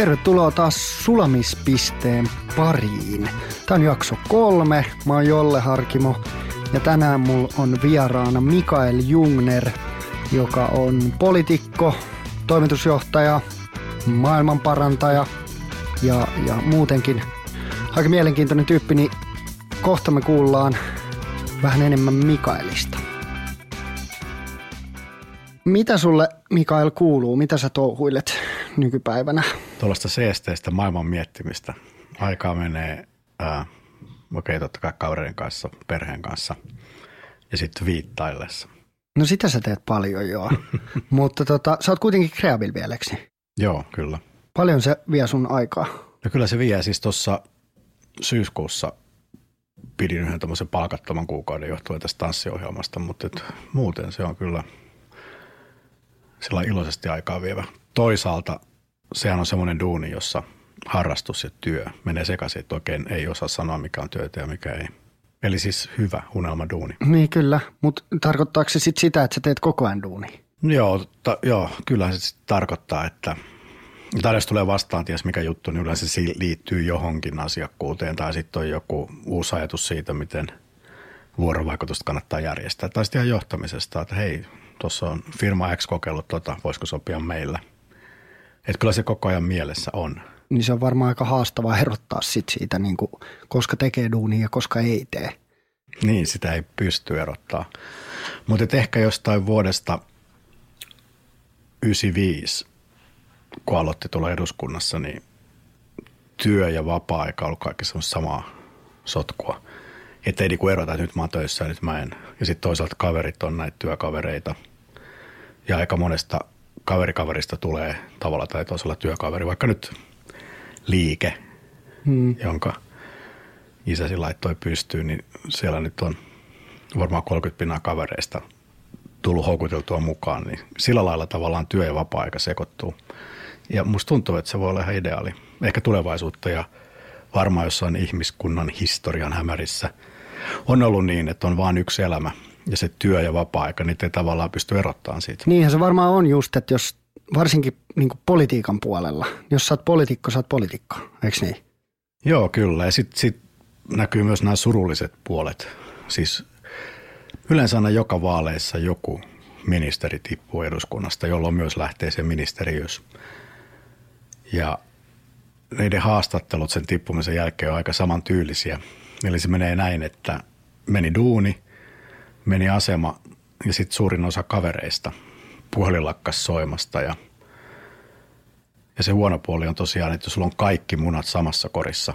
Tervetuloa taas sulamispisteen pariin. Tämä on jakso kolme. Mä oon Jolle Harkimo ja tänään mulla on vieraana Mikael Jungner, joka on poliitikko, toimitusjohtaja, maailmanparantaja ja, ja muutenkin aika mielenkiintoinen tyyppi, niin kohta me kuullaan vähän enemmän Mikaelista. Mitä sulle, Mikael, kuuluu? Mitä sä touhuilet nykypäivänä? Tuollaista seesteistä maailman miettimistä. Aikaa menee, ää, okei okay, totta kai kaverin kanssa, perheen kanssa ja sitten viittaillessa. No sitä sä teet paljon joo, mutta tota, sä oot kuitenkin kreabilvieleksi. Joo, kyllä. Paljon se vie sun aikaa? No kyllä se vie. Siis tuossa syyskuussa pidin yhden tämmöisen palkattoman kuukauden johtuen tästä tanssiohjelmasta, mutta et muuten se on kyllä sillä iloisesti aikaa vievä. Toisaalta sehän on semmoinen duuni, jossa harrastus ja työ menee sekaisin, että oikein ei osaa sanoa, mikä on työtä ja mikä ei. Eli siis hyvä unelmaduuni. Niin kyllä, mutta tarkoittaako se sit sitä, että sä teet koko ajan duuni? Joo, ta, joo kyllähän se tarkoittaa, että tai jos tulee vastaan, ties mikä juttu, niin yleensä se liittyy johonkin asiakkuuteen tai sitten on joku uusi ajatus siitä, miten vuorovaikutusta kannattaa järjestää. Tai sitten ihan johtamisesta, että hei, tuossa on firma X kokeillut, tota, voisiko sopia meillä. Että kyllä se koko ajan mielessä on. Niin se on varmaan aika haastavaa erottaa sit siitä, niin kuin, koska tekee duunia ja koska ei tee. Niin, sitä ei pysty erottaa. Mutta ehkä jostain vuodesta 95, kun aloitti tuolla eduskunnassa, niin työ ja vapaa-aika on ollut kaikki samaa sotkua. Että ei niinku erota, että nyt mä oon töissä ja nyt mä en. Ja sitten toisaalta kaverit on näitä työkavereita. Ja aika monesta kaverikaverista tulee tavalla tai toisella työkaveri, vaikka nyt liike, hmm. jonka isäsi laittoi pystyyn, niin siellä nyt on varmaan 30 pinnaa kavereista tullut houkuteltua mukaan, niin sillä lailla tavallaan työ ja vapaa-aika sekoittuu. Ja musta tuntuu, että se voi olla ihan ideaali. Ehkä tulevaisuutta ja varmaan jossain ihmiskunnan historian hämärissä on ollut niin, että on vain yksi elämä ja se työ ja vapaa-aika, niin ei tavallaan pysty erottamaan siitä. Niinhän se varmaan on just, että jos varsinkin niin politiikan puolella, jos sä oot poliitikko, sä oot poliitikko, eikö niin? Joo, kyllä. Ja sitten sit näkyy myös nämä surulliset puolet. Siis yleensä aina joka vaaleissa joku ministeri tippuu eduskunnasta, jolloin myös lähtee se ministeriös. Ja niiden haastattelut sen tippumisen jälkeen on aika samantyylisiä. Eli se menee näin, että meni duuni, meni asema ja sitten suurin osa kavereista puhelin lakkas soimasta ja, ja se huono puoli on tosiaan, että jos sulla on kaikki munat samassa korissa,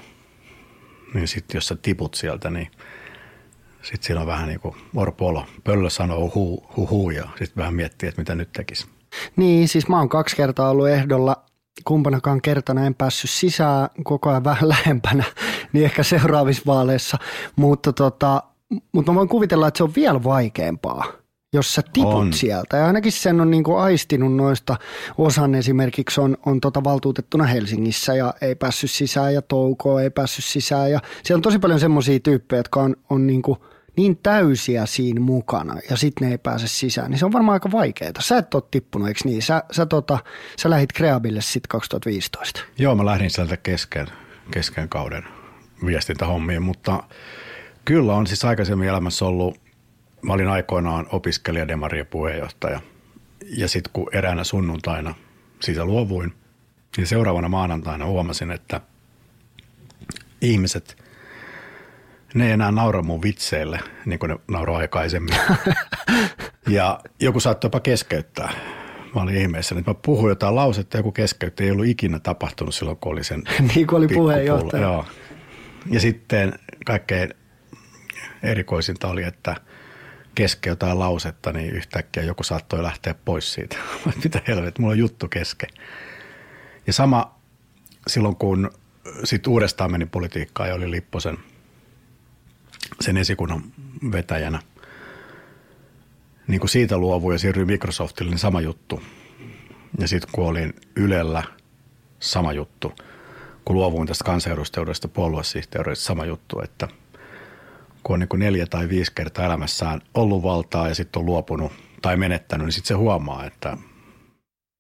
niin sitten jos sä tiput sieltä, niin sitten siinä on vähän niin kuin orpolo. Pöllö sanoo hu, hu, hu ja sitten vähän miettii, että mitä nyt tekisi. Niin, siis mä oon kaksi kertaa ollut ehdolla kumpanakaan kertana en päässyt sisään koko ajan vähän lähempänä, niin ehkä seuraavissa vaaleissa, mutta, tota, mutta mä voin kuvitella, että se on vielä vaikeampaa jos sä tiput on. sieltä. Ja ainakin sen on niinku aistinut noista. Osan esimerkiksi on, on tota valtuutettuna Helsingissä ja ei päässyt sisään ja Touko ei päässyt sisään. Ja siellä on tosi paljon semmoisia tyyppejä, jotka on, on niinku niin täysiä siinä mukana ja sitten ne ei pääse sisään. Niin se on varmaan aika vaikeaa. Sä et ole tippunut, eikö niin? Sä, sä, tota, sä lähit Kreabille sitten 2015. Joo, mä lähdin sieltä kesken, kesken kauden viestintähommiin, mutta kyllä on siis aikaisemmin elämässä ollut Mä olin aikoinaan opiskelija Demarien puheenjohtaja. Ja sitten kun eräänä sunnuntaina siitä luovuin, niin seuraavana maanantaina huomasin, että ihmiset, ne ei enää naura mun vitseille, niin kuin ne nauroi aikaisemmin. ja joku saattoi jopa keskeyttää. Mä olin ihmeessä, että mä puhuin jotain lausetta, joku keskeytti, ei ollut ikinä tapahtunut silloin, kun oli sen Niin kuin oli puheenjohtaja. Joo. Ja sitten kaikkein erikoisinta oli, että – kesken jotain lausetta, niin yhtäkkiä joku saattoi lähteä pois siitä. Mitä helvet, mulla on juttu kesken. Ja sama silloin, kun sitten uudestaan meni politiikkaan ja oli Lipposen sen esikunnan vetäjänä, niin kun siitä luovuin ja siirryin Microsoftille, niin sama juttu. Ja sitten kun olin Ylellä, sama juttu. Kun luovuin tästä kansanedustajuudesta puoluesihteeristä, sama juttu, että – kun on niin kuin neljä tai viisi kertaa elämässään ollut valtaa ja sitten on luopunut tai menettänyt, niin sitten se huomaa, että...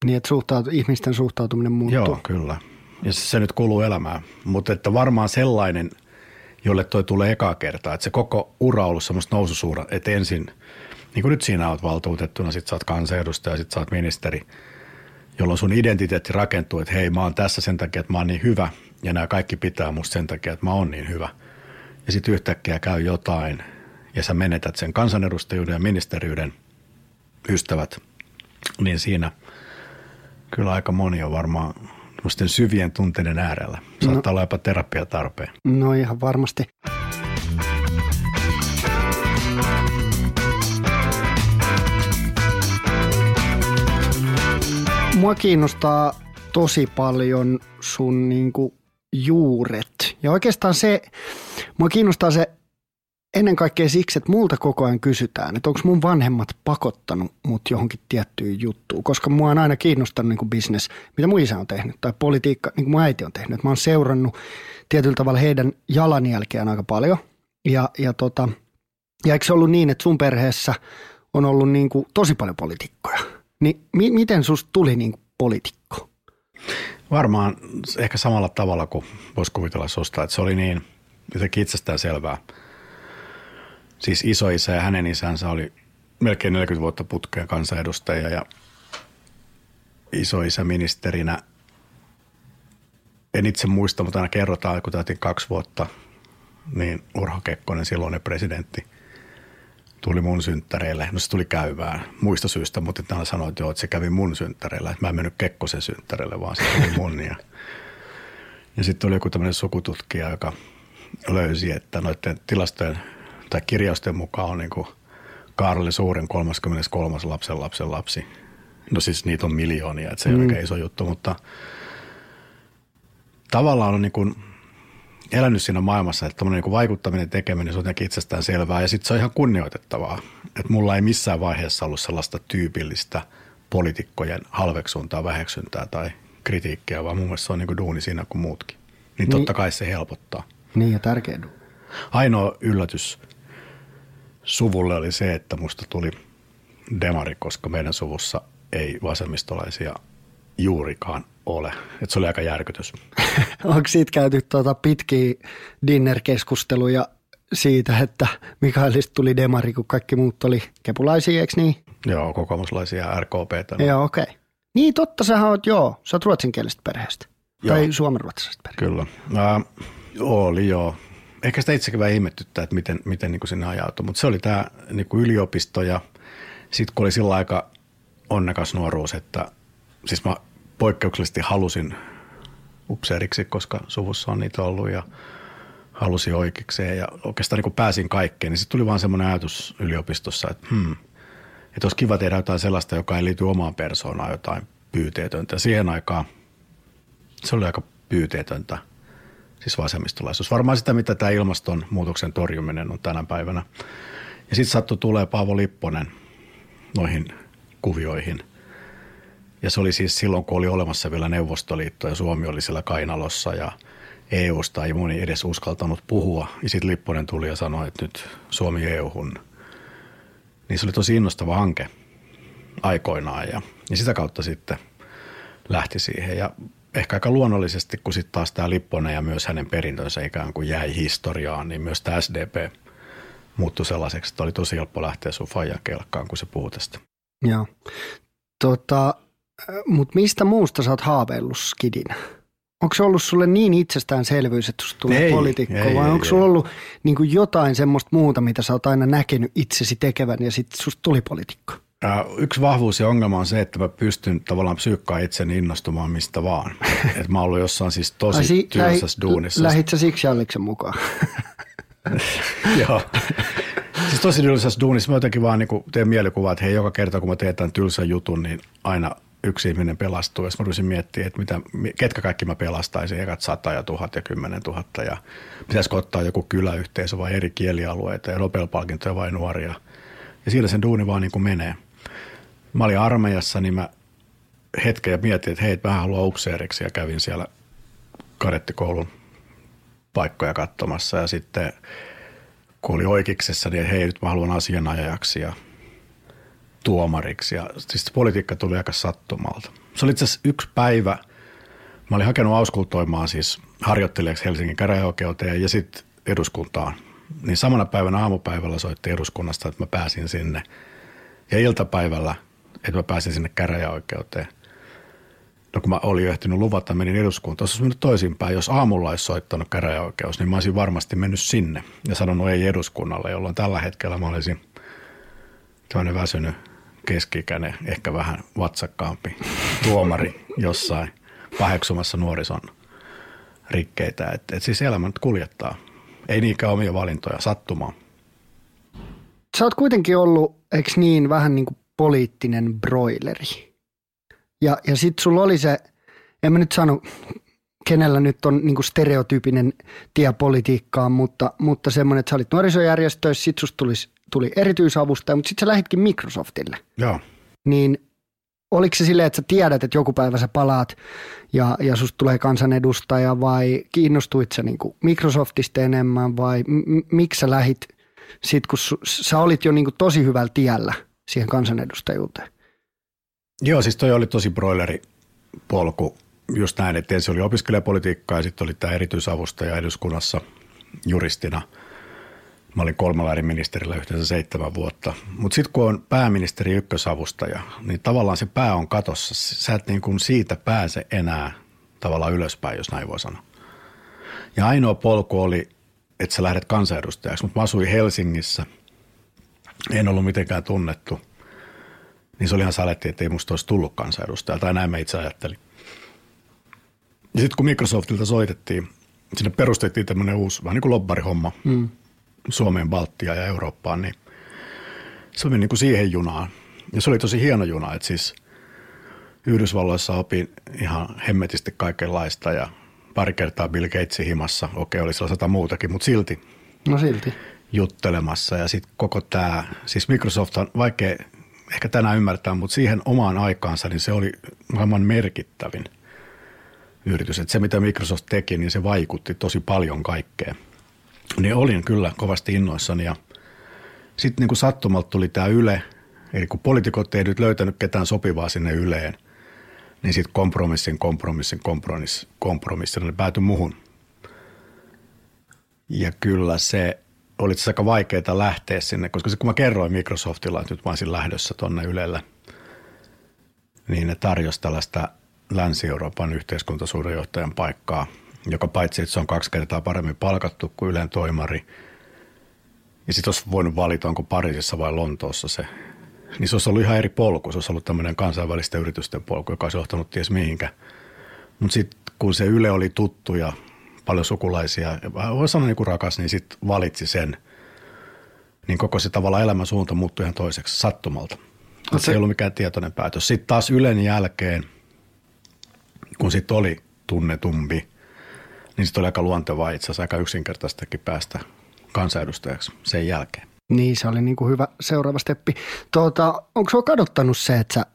Niin, että suhtautu, ihmisten suhtautuminen muuttuu. Joo, kyllä. Ja se, nyt kuuluu elämään. Mutta että varmaan sellainen, jolle toi tulee ekaa kertaa, että se koko ura on ollut semmoista noususuura, että ensin, niin kuin nyt siinä olet valtuutettuna, sitten sä oot kansanedustaja, sitten sä oot ministeri, jolloin sun identiteetti rakentuu, että hei, mä oon tässä sen takia, että mä oon niin hyvä, ja nämä kaikki pitää musta sen takia, että mä oon niin hyvä – ja sitten yhtäkkiä käy jotain ja sä menetät sen kansanedustajuuden ja ministeriyden ystävät, niin siinä kyllä aika moni on varmaan syvien tunteiden äärellä. Saattaa no, olla jopa terapia tarpeen. No ihan varmasti. Mua kiinnostaa tosi paljon sun niinku juuret. Ja oikeastaan se, mua kiinnostaa se ennen kaikkea siksi, että multa koko ajan kysytään, että onko mun vanhemmat pakottanut mut johonkin tiettyyn juttuun, koska mua on aina kiinnostanut niin business, mitä mun isä on tehnyt, tai politiikka, niin kuin mun äiti on tehnyt. Mä oon seurannut tietyllä tavalla heidän jalanjälkeään aika paljon, ja, ja, tota, ja eikö se ollut niin, että sun perheessä on ollut niin kuin tosi paljon poliitikkoja, niin mi- miten susta tuli niin kuin poliitikko? Varmaan ehkä samalla tavalla kuin voisi kuvitella susta, että se oli niin jotenkin itsestään selvää. Siis isoisä ja hänen isänsä oli melkein 40 vuotta putkeen kansanedustaja ja isoisä ministerinä. En itse muista, mutta aina kerrotaan, kun täytin kaksi vuotta, niin Urho Kekkonen, silloinen presidentti – tuli mun synttäreille. No se tuli käyvään muista syystä, mutta täällä sanoit että, joo, että se kävi mun synttäreillä. Että mä en mennyt Kekkosen synttäreille, vaan se oli mun. Ja, ja sitten oli joku tämmöinen sukututkija, joka löysi, että noiden tilastojen tai kirjausten mukaan on niin kuin Kaarli Suuren 33. lapsen lapsen lapsi. No siis niitä on miljoonia, että se ei mm. ole iso juttu, mutta tavallaan on niin kuin – elänyt siinä maailmassa, että tämmöinen niin vaikuttaminen, tekeminen, se on jotenkin itsestään selvää ja sitten se on ihan kunnioitettavaa. Että mulla ei missään vaiheessa ollut sellaista tyypillistä poliitikkojen halveksuntaa, väheksyntää tai kritiikkiä, vaan mun mielestä se on niin kuin duuni siinä kuin muutkin. Niin, niin totta kai se helpottaa. Niin ja tärkeä duuni. Ainoa yllätys suvulle oli se, että musta tuli demari, koska meidän suvussa ei vasemmistolaisia juurikaan ole. Et se oli aika järkytys. Onko siitä käyty tuota pitkiä dinner-keskusteluja siitä, että Mikaelista tuli demari, kun kaikki muut oli kepulaisia, eikö niin? Joo, kokoomuslaisia RKP. No. Joo, okei. Okay. Niin totta, sä oot, joo, sä oot ruotsinkielisestä perheestä. Joo. Tai suomenruotsalaisesta perheestä. Kyllä. Äh, oli joo. Ehkä sitä itsekin vähän ihmettyttää, että miten, miten niin sinne ajautui, mutta se oli tämä niin yliopisto ja sitten kun oli sillä aika onnekas nuoruus, että siis mä poikkeuksellisesti halusin upseeriksi, koska suvussa on niitä ollut ja halusin oikeikseen ja oikeastaan niin kuin pääsin kaikkeen, niin sitten tuli vaan semmoinen ajatus yliopistossa, että hmm, Että olisi kiva tehdä jotain sellaista, joka ei liity omaan persoonaan, jotain pyyteetöntä. Siihen aikaan se oli aika pyyteetöntä, siis vasemmistolaisuus. Varmaan sitä, mitä tämä ilmastonmuutoksen torjuminen on tänä päivänä. Ja sitten sattui tulee Paavo Lipponen noihin kuvioihin. Ja se oli siis silloin, kun oli olemassa vielä Neuvostoliitto ja Suomi oli siellä kainalossa ja EUsta ei moni edes uskaltanut puhua. Ja sitten Lipponen tuli ja sanoi, että nyt Suomi EUhun. Niin se oli tosi innostava hanke aikoinaan ja, ja sitä kautta sitten lähti siihen. Ja ehkä aika luonnollisesti, kun sitten taas tämä Lipponen ja myös hänen perintönsä ikään kuin jäi historiaan, niin myös tämä SDP muuttui sellaiseksi, että oli tosi helppo lähteä sun fajan kelkkaan, kun se puhuu tästä. Joo. Tota, Mutta mistä muusta sä oot haaveillut skidinä? Onko se ollut sulle niin itsestäänselvyys, että susta tulee poliitikko, ei, vai ei, onko sulla ollut niin kuin jotain semmoista muuta, mitä sä oot aina näkenyt itsesi tekevän ja sitten susta tuli poliitikko? Yksi vahvuus ja ongelma on se, että mä pystyn tavallaan psyykkaan itseni innostumaan mistä vaan. Et mä oon ollut jossain siis tosi si- tylsässä duunissa. Lähit sä siksi Alliksen mukaan? Joo. Siis tosi tylsässä duunissa mä jotenkin vaan niin teen mielikuvaa, että hei, joka kerta kun mä teen tämän tylsän jutun, niin aina yksi ihminen pelastuu. Ja mä rupesin miettimään, että mitä, ketkä kaikki mä pelastaisin, ekat sata ja tuhat ja kymmenen tuhatta. Ja pitäisikö ottaa joku kyläyhteisö vai eri kielialueita ja Nobel-palkintoja vai nuoria. Ja siinä sen duuni vaan niin kuin menee. Mä olin armeijassa, niin mä hetken ja mietin, että hei, vähän haluan upseeriksi ja kävin siellä kadettikoulun paikkoja katsomassa ja sitten kun oli oikeiksessa, niin hei, nyt mä haluan asianajajaksi ja tuomariksi. Ja siis politiikka tuli aika sattumalta. Se oli itse yksi päivä. Mä olin hakenut auskultoimaan siis harjoittelijaksi Helsingin käräjäoikeuteen ja sitten eduskuntaan. Niin samana päivänä aamupäivällä soitti eduskunnasta, että mä pääsin sinne. Ja iltapäivällä, että mä pääsin sinne käräjäoikeuteen. No kun mä olin ehtinyt luvata, menin eduskuntaan. Olisi mennyt toisinpäin. Jos aamulla olisi soittanut käräjäoikeus, niin mä olisin varmasti mennyt sinne ja sanonut ei eduskunnalle, jolloin tällä hetkellä mä olisin tämmöinen väsynyt keski-ikäinen, ehkä vähän vatsakkaampi tuomari jossain paheksumassa nuorison rikkeitä. Et, et siis elämä nyt kuljettaa. Ei niinkään omia valintoja, sattumaan. Sä oot kuitenkin ollut, eikö niin, vähän niin kuin poliittinen broileri. Ja, ja sit sulla oli se, en mä nyt sano, kenellä nyt on niin kuin stereotyypinen tie politiikkaan, mutta, mutta semmoinen, että sä olit nuorisojärjestöissä, sit susta tulisi tuli erityisavustaja, mutta sitten sä lähitkin Microsoftille. Joo. Niin oliko se silleen, että sä tiedät, että joku päivä sä palaat ja, ja susta tulee kansanedustaja vai kiinnostuit sä niin Microsoftista enemmän vai m- miksi sä lähit sit, kun su- sä olit jo niin tosi hyvällä tiellä siihen kansanedustajuuteen? Joo, siis toi oli tosi broileri polku just näin, että ensin oli opiskelijapolitiikkaa ja sitten oli tämä erityisavustaja eduskunnassa juristina – Mä olin kolmella eri ministerillä yhteensä seitsemän vuotta. Mutta sitten kun on pääministeri ykkösavustaja, niin tavallaan se pää on katossa. Sä et niin kuin siitä pääse enää tavallaan ylöspäin, jos näin voi sanoa. Ja ainoa polku oli, että sä lähdet kansanedustajaksi, mutta mä asuin Helsingissä. En ollut mitenkään tunnettu. Niin se oli ihan saletti, että ei musta olisi tullut kansanedustaja, tai näin mä itse ajattelin. Ja sitten kun Microsoftilta soitettiin, sinne perustettiin tämmöinen uusi, vähän niin kuin lobbarihomma. Mm Suomeen, Baltia ja Eurooppaan, niin se oli niin kuin siihen junaan. Ja se oli tosi hieno juna, että siis Yhdysvalloissa opin ihan hemmetisti kaikenlaista ja pari kertaa Bill Gatesin himassa, okei oli siellä sata muutakin, mutta silti. No silti. Juttelemassa ja sitten koko tämä, siis Microsoft on vaikea ehkä tänään ymmärtää, mutta siihen omaan aikaansa niin se oli maailman merkittävin yritys. Että se mitä Microsoft teki, niin se vaikutti tosi paljon kaikkeen – niin olin kyllä kovasti innoissani ja sitten niin kuin sattumalta tuli tämä Yle, eli kun poliitikot ei nyt löytänyt ketään sopivaa sinne Yleen, niin sitten kompromissin, kompromissin, kompromissin, kompromissin, ne päätyi muhun. Ja kyllä se oli aika vaikeaa lähteä sinne, koska se, kun mä kerroin Microsoftilla, että nyt mä olisin lähdössä tuonne Ylellä, niin ne tarjosi tällaista Länsi-Euroopan yhteiskuntasuudenjohtajan paikkaa – joka paitsi, että se on kaksi kertaa paremmin palkattu kuin Ylen toimari, ja sitten olisi voinut valita, onko Pariisissa vai Lontoossa se, niin se olisi ollut ihan eri polku. Se olisi ollut tämmöinen kansainvälisten yritysten polku, joka olisi johtanut ties mihinkä. Mutta sitten kun se Yle oli tuttu ja paljon sukulaisia, ja voi sanoa niin kuin rakas, niin sitten valitsi sen. Niin koko se tavalla elämän suunta muuttui ihan toiseksi sattumalta. Okay. Se ei ollut mikään tietoinen päätös. Sitten taas Ylen jälkeen, kun sitten oli tunnetumpi, niin sitten oli aika luontevaa itse asiassa aika yksinkertaistakin päästä kansanedustajaksi sen jälkeen. Niin, se oli niin kuin hyvä seuraava steppi. Tuota, onko sinua kadottanut se, että sä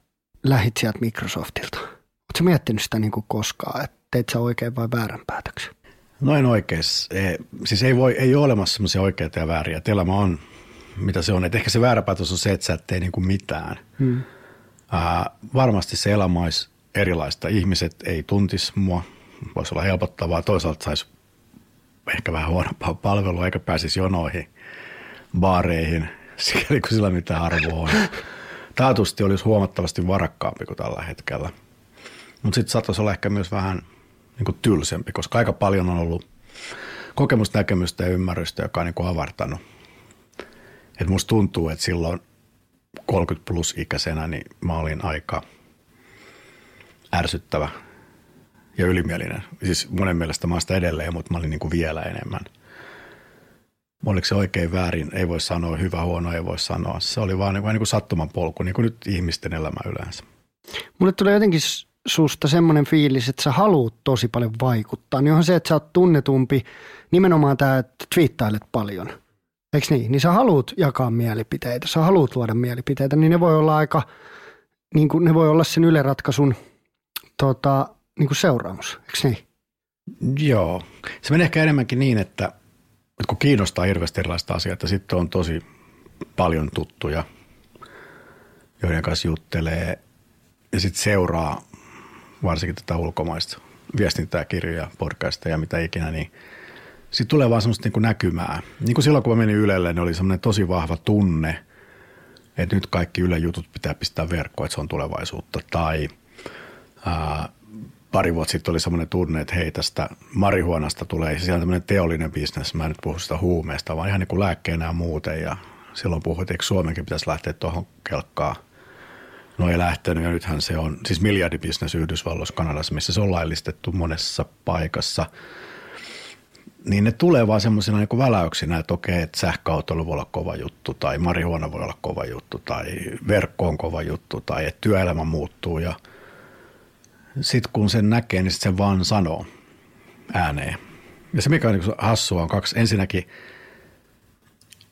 lähit sieltä Microsoftilta? Oletko miettinyt sitä niin kuin koskaan, että teit sä oikein vai väärän päätöksen? No en oikein. Siis ei, voi, ei ole olemassa semmoisia oikeita ja vääriä. Et elämä on, mitä se on. Et ehkä se väärä päätös on se, että sä et tee niin kuin mitään. Hmm. Ää, varmasti se elämä olisi erilaista. Ihmiset ei tuntisi mua. Voisi olla helpottavaa. Toisaalta saisi ehkä vähän huonompaa palvelua, eikä pääsisi jonoihin, baareihin, sikäli kuin sillä mitään arvoa on. Taatusti olisi huomattavasti varakkaampi kuin tällä hetkellä. Mutta sitten saattaisi olla ehkä myös vähän niin kuin tylsempi, koska aika paljon on ollut kokemusta, näkemystä ja ymmärrystä, joka on niin kuin avartanut. Et musta tuntuu, että silloin 30 plus ikäisenä niin mä olin aika ärsyttävä ja ylimielinen. Siis monen mielestä mä sitä edelleen, mutta mä olin niin kuin vielä enemmän. Oliko se oikein väärin? Ei voi sanoa. Hyvä, huono, ei voi sanoa. Se oli vaan niin kuin, niin kuin sattuman polku, niin kuin nyt ihmisten elämä yleensä. Mulle tulee jotenkin susta semmoinen fiilis, että sä haluut tosi paljon vaikuttaa, niin onhan se, että sä oot tunnetumpi, nimenomaan tämä, että twiittailet paljon. Eikö niin? Niin sä haluut jakaa mielipiteitä, sä haluut luoda mielipiteitä, niin ne voi olla aika, niin kuin ne voi olla sen yleratkaisun tota, niin kuin seuraamus, eikö niin? Joo. Se menee ehkä enemmänkin niin, että, kun kiinnostaa hirveästi erilaista asiaa, että sitten on tosi paljon tuttuja, joiden kanssa juttelee ja sitten seuraa varsinkin tätä ulkomaista viestintää, kirjoja, podcasteja ja mitä ikinä, niin sitten tulee vaan semmoista niin näkymää. Niin kuin silloin, kun mä menin Ylelle, niin oli semmoinen tosi vahva tunne, että nyt kaikki Yle jutut pitää pistää verkkoon, että se on tulevaisuutta. Tai ää, pari vuotta sitten oli semmoinen tunne, että hei tästä marihuonasta tulee siellä tämmöinen teollinen bisnes. Mä en nyt puhu sitä huumeesta, vaan ihan niin kuin lääkkeenä ja muuten. Ja silloin puhuin, että Suomenkin pitäisi lähteä tuohon kelkkaan – no ei lähtenyt ja nythän se on siis miljardibisnes Yhdysvalloissa, Kanadassa, missä se on laillistettu monessa paikassa. Niin ne tulee vaan semmoisina niin väläyksinä, että okei, että sähköautoilu voi olla kova juttu tai marihuona voi olla kova juttu tai verkko on kova juttu tai että työelämä muuttuu ja sitten kun sen näkee, niin sit se vaan sanoo ääneen. Ja se mikä on niin hassua on kaksi. Ensinnäkin –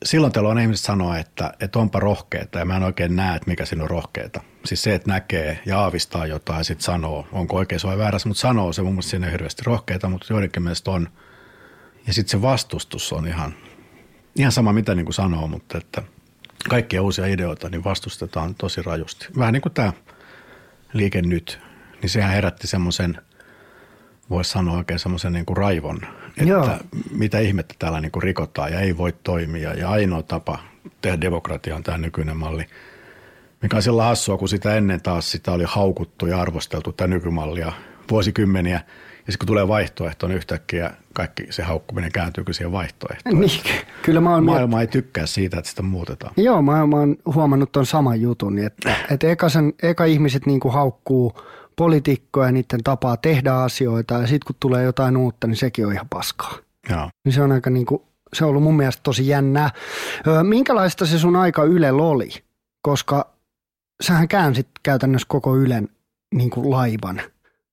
silloin teillä on ihmiset sanoa, että, että onpa rohkeeta ja mä en oikein näe, että mikä siinä on rohkeeta. Siis se, että näkee ja aavistaa jotain ja sitten sanoo, onko oikein vai väärässä, mutta sanoo se mun mielestä siinä hirveästi rohkeita, mutta joidenkin mielestä on. Ja sitten se vastustus on ihan, ihan sama mitä niin kuin sanoo, mutta että kaikkia uusia ideoita niin vastustetaan tosi rajusti. Vähän niin kuin tämä liike nyt, niin sehän herätti semmoisen – voisi sanoa oikein semmoisen niin kuin raivon, että Joo. mitä ihmettä täällä niin kuin rikotaan ja ei voi toimia. Ja ainoa tapa tehdä demokratia on tämä nykyinen malli, mikä on sillä hassua, kun sitä ennen taas sitä oli haukuttu ja arvosteltu tämä nykymallia vuosikymmeniä. Ja sitten kun tulee vaihtoehto, niin yhtäkkiä kaikki se haukkuminen kääntyykö siihen vaihtoehtoon. Niin, kyllä mä oon Maailma miet... ei tykkää siitä, että sitä muutetaan. Joo, mä, mä oon huomannut tuon saman jutun, että, että eka, sen, eka ihmiset niin kuin haukkuu – poliitikkoja, niiden tapaa tehdä asioita ja sitten kun tulee jotain uutta, niin sekin on ihan paskaa. Joo. Niin se on aika niin kuin, se on ollut mun mielestä tosi jännää. minkälaista se sun aika Ylellä oli? Koska sähän käänsit käytännössä koko Ylen niin kuin laivan.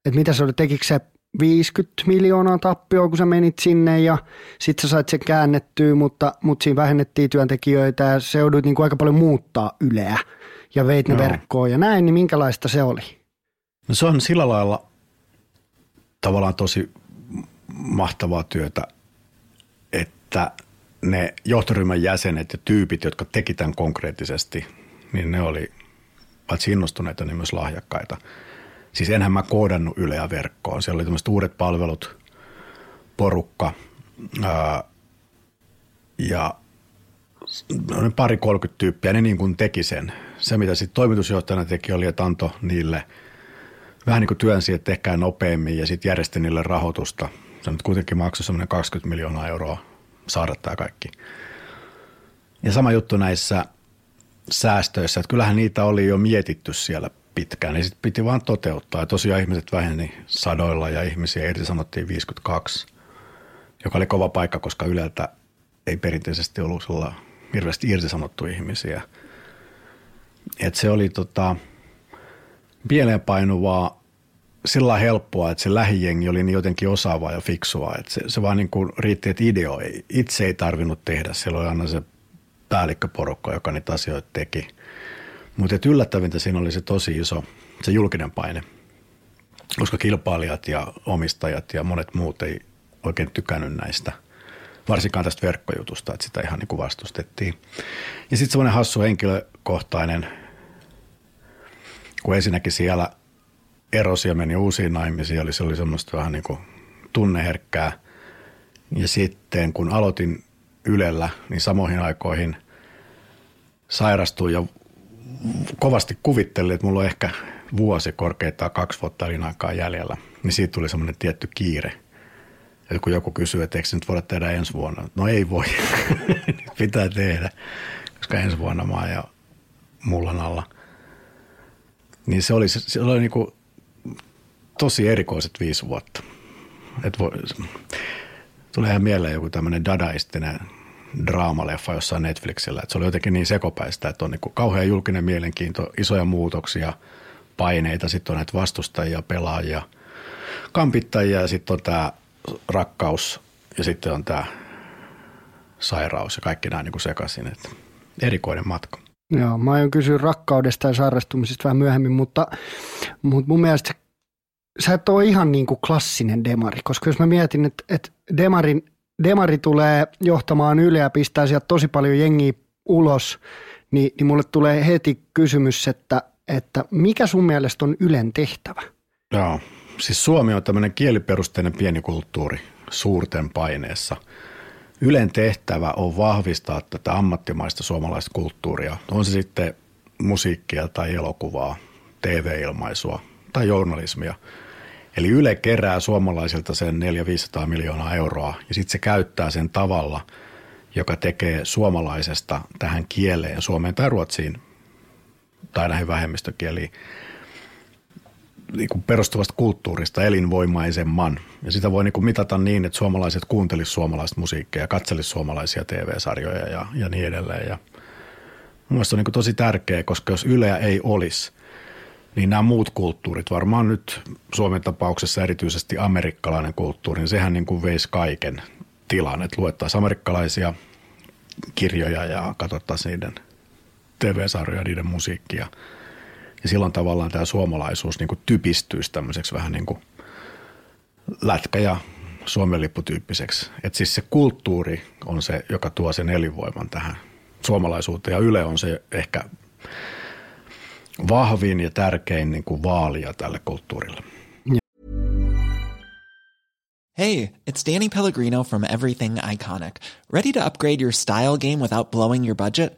Et mitä se oli, tekikö se 50 miljoonaa tappioa, kun sä menit sinne ja sit sä sait sen käännettyä, mutta, mutta siinä vähennettiin työntekijöitä ja se joudut niin kuin aika paljon muuttaa Yleä ja veit ne no. verkkoon ja näin, niin minkälaista se oli? No se on sillä lailla tavallaan tosi mahtavaa työtä, että ne johtoryhmän jäsenet ja tyypit, jotka teki tämän konkreettisesti, niin ne oli paitsi innostuneita, niin myös lahjakkaita. Siis enhän mä koodannut Yleä verkkoon. Siellä oli tämmöiset uudet palvelut, porukka ää, ja noin pari 30 tyyppiä, ne niin kuin teki sen. Se, mitä sitten toimitusjohtajana teki, oli, että antoi niille – vähän niin kuin työnsi, että tehkää nopeammin ja sitten järjesti niille rahoitusta. Se nyt kuitenkin maksoi semmoinen 20 miljoonaa euroa saada tämä kaikki. Ja sama juttu näissä säästöissä, että kyllähän niitä oli jo mietitty siellä pitkään, niin sitten piti vaan toteuttaa. Ja tosiaan ihmiset väheni sadoilla ja ihmisiä irtisanottiin 52, joka oli kova paikka, koska Yleltä ei perinteisesti ollut hirveästi irtisanottu ihmisiä. että se oli tota, painuvaa sillä helppoa, että se lähijengi oli niin jotenkin osaavaa ja fiksua. Että se, se vaan niin kuin riitti, että ei, itse ei tarvinnut tehdä. Siellä oli aina se päällikköporukka, joka niitä asioita teki. Mutta yllättävintä siinä oli se tosi iso, se julkinen paine. Koska kilpailijat ja omistajat ja monet muut ei oikein tykännyt näistä. Varsinkaan tästä verkkojutusta, että sitä ihan niin kuin vastustettiin. Ja sitten semmoinen hassu henkilökohtainen, kun ensinnäkin siellä – erosi ja meni uusiin naimisiin, eli se oli semmoista vähän niin kuin tunneherkkää. Ja sitten kun aloitin Ylellä, niin samoihin aikoihin sairastuin ja kovasti kuvittelin, että mulla on ehkä vuosi korkeintaan kaksi vuotta elinaikaa jäljellä. Niin siitä tuli semmoinen tietty kiire. Että kun joku kysyy, että eikö se nyt voida tehdä ensi vuonna? No ei voi, pitää tehdä, koska ensi vuonna mä oon jo mullan alla. Niin se oli, se oli niin kuin tosi erikoiset viisi vuotta. Et voi, tulee ihan mieleen joku tämmöinen dadaistinen draamaleffa jossain Netflixillä. Et se oli jotenkin niin sekopäistä, että on niin kauhean julkinen mielenkiinto, isoja muutoksia, paineita, sitten on näitä vastustajia, pelaajia, kampittajia ja sitten on tämä rakkaus ja sitten on tämä sairaus ja kaikki nämä niin sekaisin. Että erikoinen matka. Joo, mä aion kysyä rakkaudesta ja sairastumisesta vähän myöhemmin, mutta, mutta mun mielestä sä et ole ihan niin kuin klassinen demari, koska jos mä mietin, että, että demarin, demari tulee johtamaan Yle ja pistää sieltä tosi paljon jengiä ulos, niin, niin mulle tulee heti kysymys, että, että mikä sun mielestä on Ylen tehtävä? Joo, siis Suomi on tämmöinen kieliperusteinen pieni kulttuuri suurten paineessa. Ylen tehtävä on vahvistaa tätä ammattimaista suomalaista kulttuuria. On se sitten musiikkia tai elokuvaa, TV-ilmaisua tai journalismia – Eli Yle kerää suomalaisilta sen 400-500 miljoonaa euroa ja sitten se käyttää sen tavalla, joka tekee suomalaisesta tähän kieleen, suomeen tai ruotsiin tai näihin vähemmistökieliin, niin kuin perustuvasta kulttuurista elinvoimaisemman. Ja sitä voi niin kuin mitata niin, että suomalaiset kuuntelisivat suomalaista musiikkia ja katselisivat suomalaisia TV-sarjoja ja, ja niin edelleen. Ja Mielestäni on niin tosi tärkeää, koska jos Yleä ei olisi, niin nämä muut kulttuurit, varmaan nyt Suomen tapauksessa erityisesti amerikkalainen kulttuuri, niin sehän niin kuin veisi kaiken tilan, että luettaisiin amerikkalaisia kirjoja ja katsottaisiin niiden TV-sarjoja, niiden musiikkia. Ja silloin tavallaan tämä suomalaisuus niin kuin typistyisi tämmöiseksi vähän niin kuin lätkä- ja Suomen lipputyyppiseksi. Että siis se kulttuuri on se, joka tuo sen elinvoiman tähän suomalaisuuteen ja Yle on se ehkä vahvin ja tärkein niin kuin vaalia tälle kulttuurille. Hey, it's Danny Pellegrino from Everything Iconic. Ready to upgrade your style game without blowing your budget?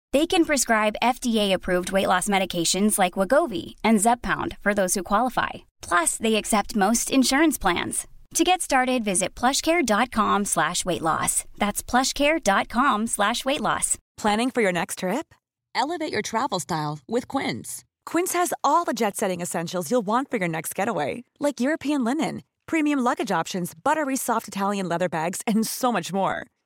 They can prescribe FDA-approved weight loss medications like Wagovi and Zepbound for those who qualify. Plus, they accept most insurance plans. To get started, visit plushcare.com slash weight loss. That's plushcare.com slash weight loss. Planning for your next trip? Elevate your travel style with Quince. Quince has all the jet-setting essentials you'll want for your next getaway, like European linen premium luggage options, buttery soft Italian leather bags, and so much more.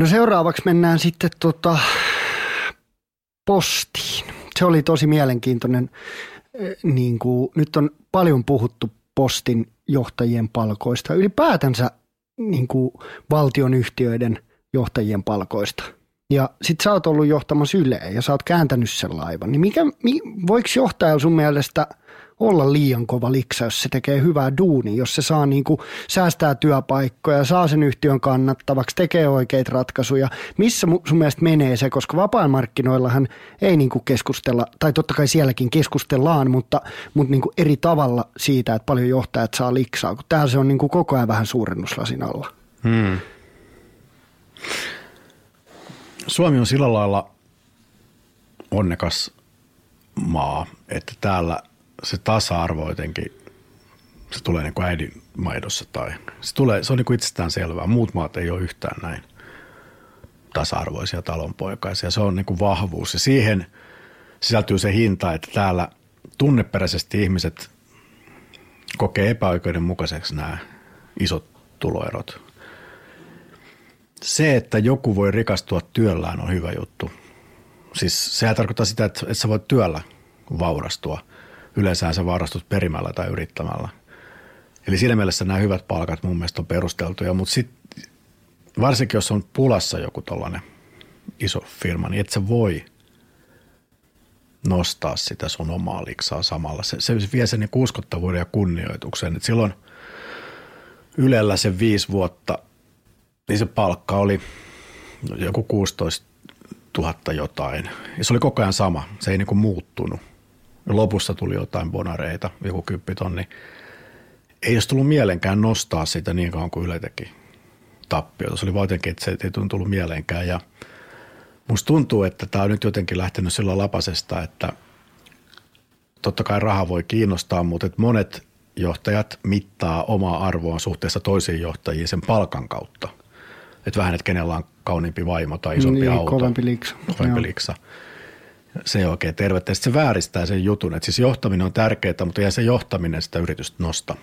No seuraavaksi mennään sitten tota postiin. Se oli tosi mielenkiintoinen. Eh, Niin kuin, nyt on paljon puhuttu postin johtajien palkoista, ylipäätänsä niin kuin valtion yhtiöiden johtajien palkoista. Ja sit sä oot ollut johtamassa Yleä ja sä oot kääntänyt sen laivan. Niin mikä, mi, voiko johtajalla sun mielestä olla liian kova liksa, jos se tekee hyvää duunia, jos se saa niin kuin säästää työpaikkoja, saa sen yhtiön kannattavaksi, tekee oikeita ratkaisuja. Missä sun mielestä menee se, koska vapaa-markkinoillahan ei niin kuin keskustella, tai totta kai sielläkin keskustellaan, mutta, mutta niin kuin eri tavalla siitä, että paljon johtajat saa liksaa, kun täällä se on niin kuin koko ajan vähän suurennuslasin alla. Hmm. Suomi on sillä lailla onnekas maa, että täällä se tasa-arvo jotenkin, se tulee niin kuin äidin maidossa tai se, tulee, se on niin kuin itsestään selvää. Muut maat ei ole yhtään näin tasa-arvoisia talonpoikaisia. Se on niin kuin vahvuus ja siihen sisältyy se hinta, että täällä tunneperäisesti ihmiset kokee epäoikeudenmukaiseksi nämä isot tuloerot. Se, että joku voi rikastua työllään on hyvä juttu. Siis sehän tarkoittaa sitä, että, että sä voit työllä vaurastua. Yleensä sä vaurastut perimällä tai yrittämällä. Eli siinä mielessä nämä hyvät palkat mun mielestä on perusteltuja, mutta sitten varsinkin jos on pulassa joku tällainen iso firma, niin et sä voi nostaa sitä sun omaa liksaa samalla. Se, se vie sen niin uskottavuuden ja kunnioituksen. Et silloin Ylellä se viisi vuotta, niin se palkka oli joku 16 000 jotain. Ja se oli koko ajan sama, se ei niin kuin muuttunut. Lopussa tuli jotain bonareita, joku kymppitonni. Ei olisi tullut mielenkään nostaa sitä niin kauan kuin Yle teki tappiota. Se oli vaan jotenkin, että se ei tullut mieleenkään. Ja musta tuntuu, että tämä on nyt jotenkin lähtenyt sillä lapasesta, että totta kai raha voi kiinnostaa, mutta että monet johtajat mittaa omaa arvoa suhteessa toisiin johtajiin sen palkan kautta. Että vähän, että kenellä on kauniimpi vaimo tai isompi Niin, auto. kovempi liksa. Kovempi Joo. liksa. Se ei oikein tervettä. Sitten se vääristää sen jutun, että siis johtaminen on tärkeää, mutta ei se johtaminen sitä yritystä nosta,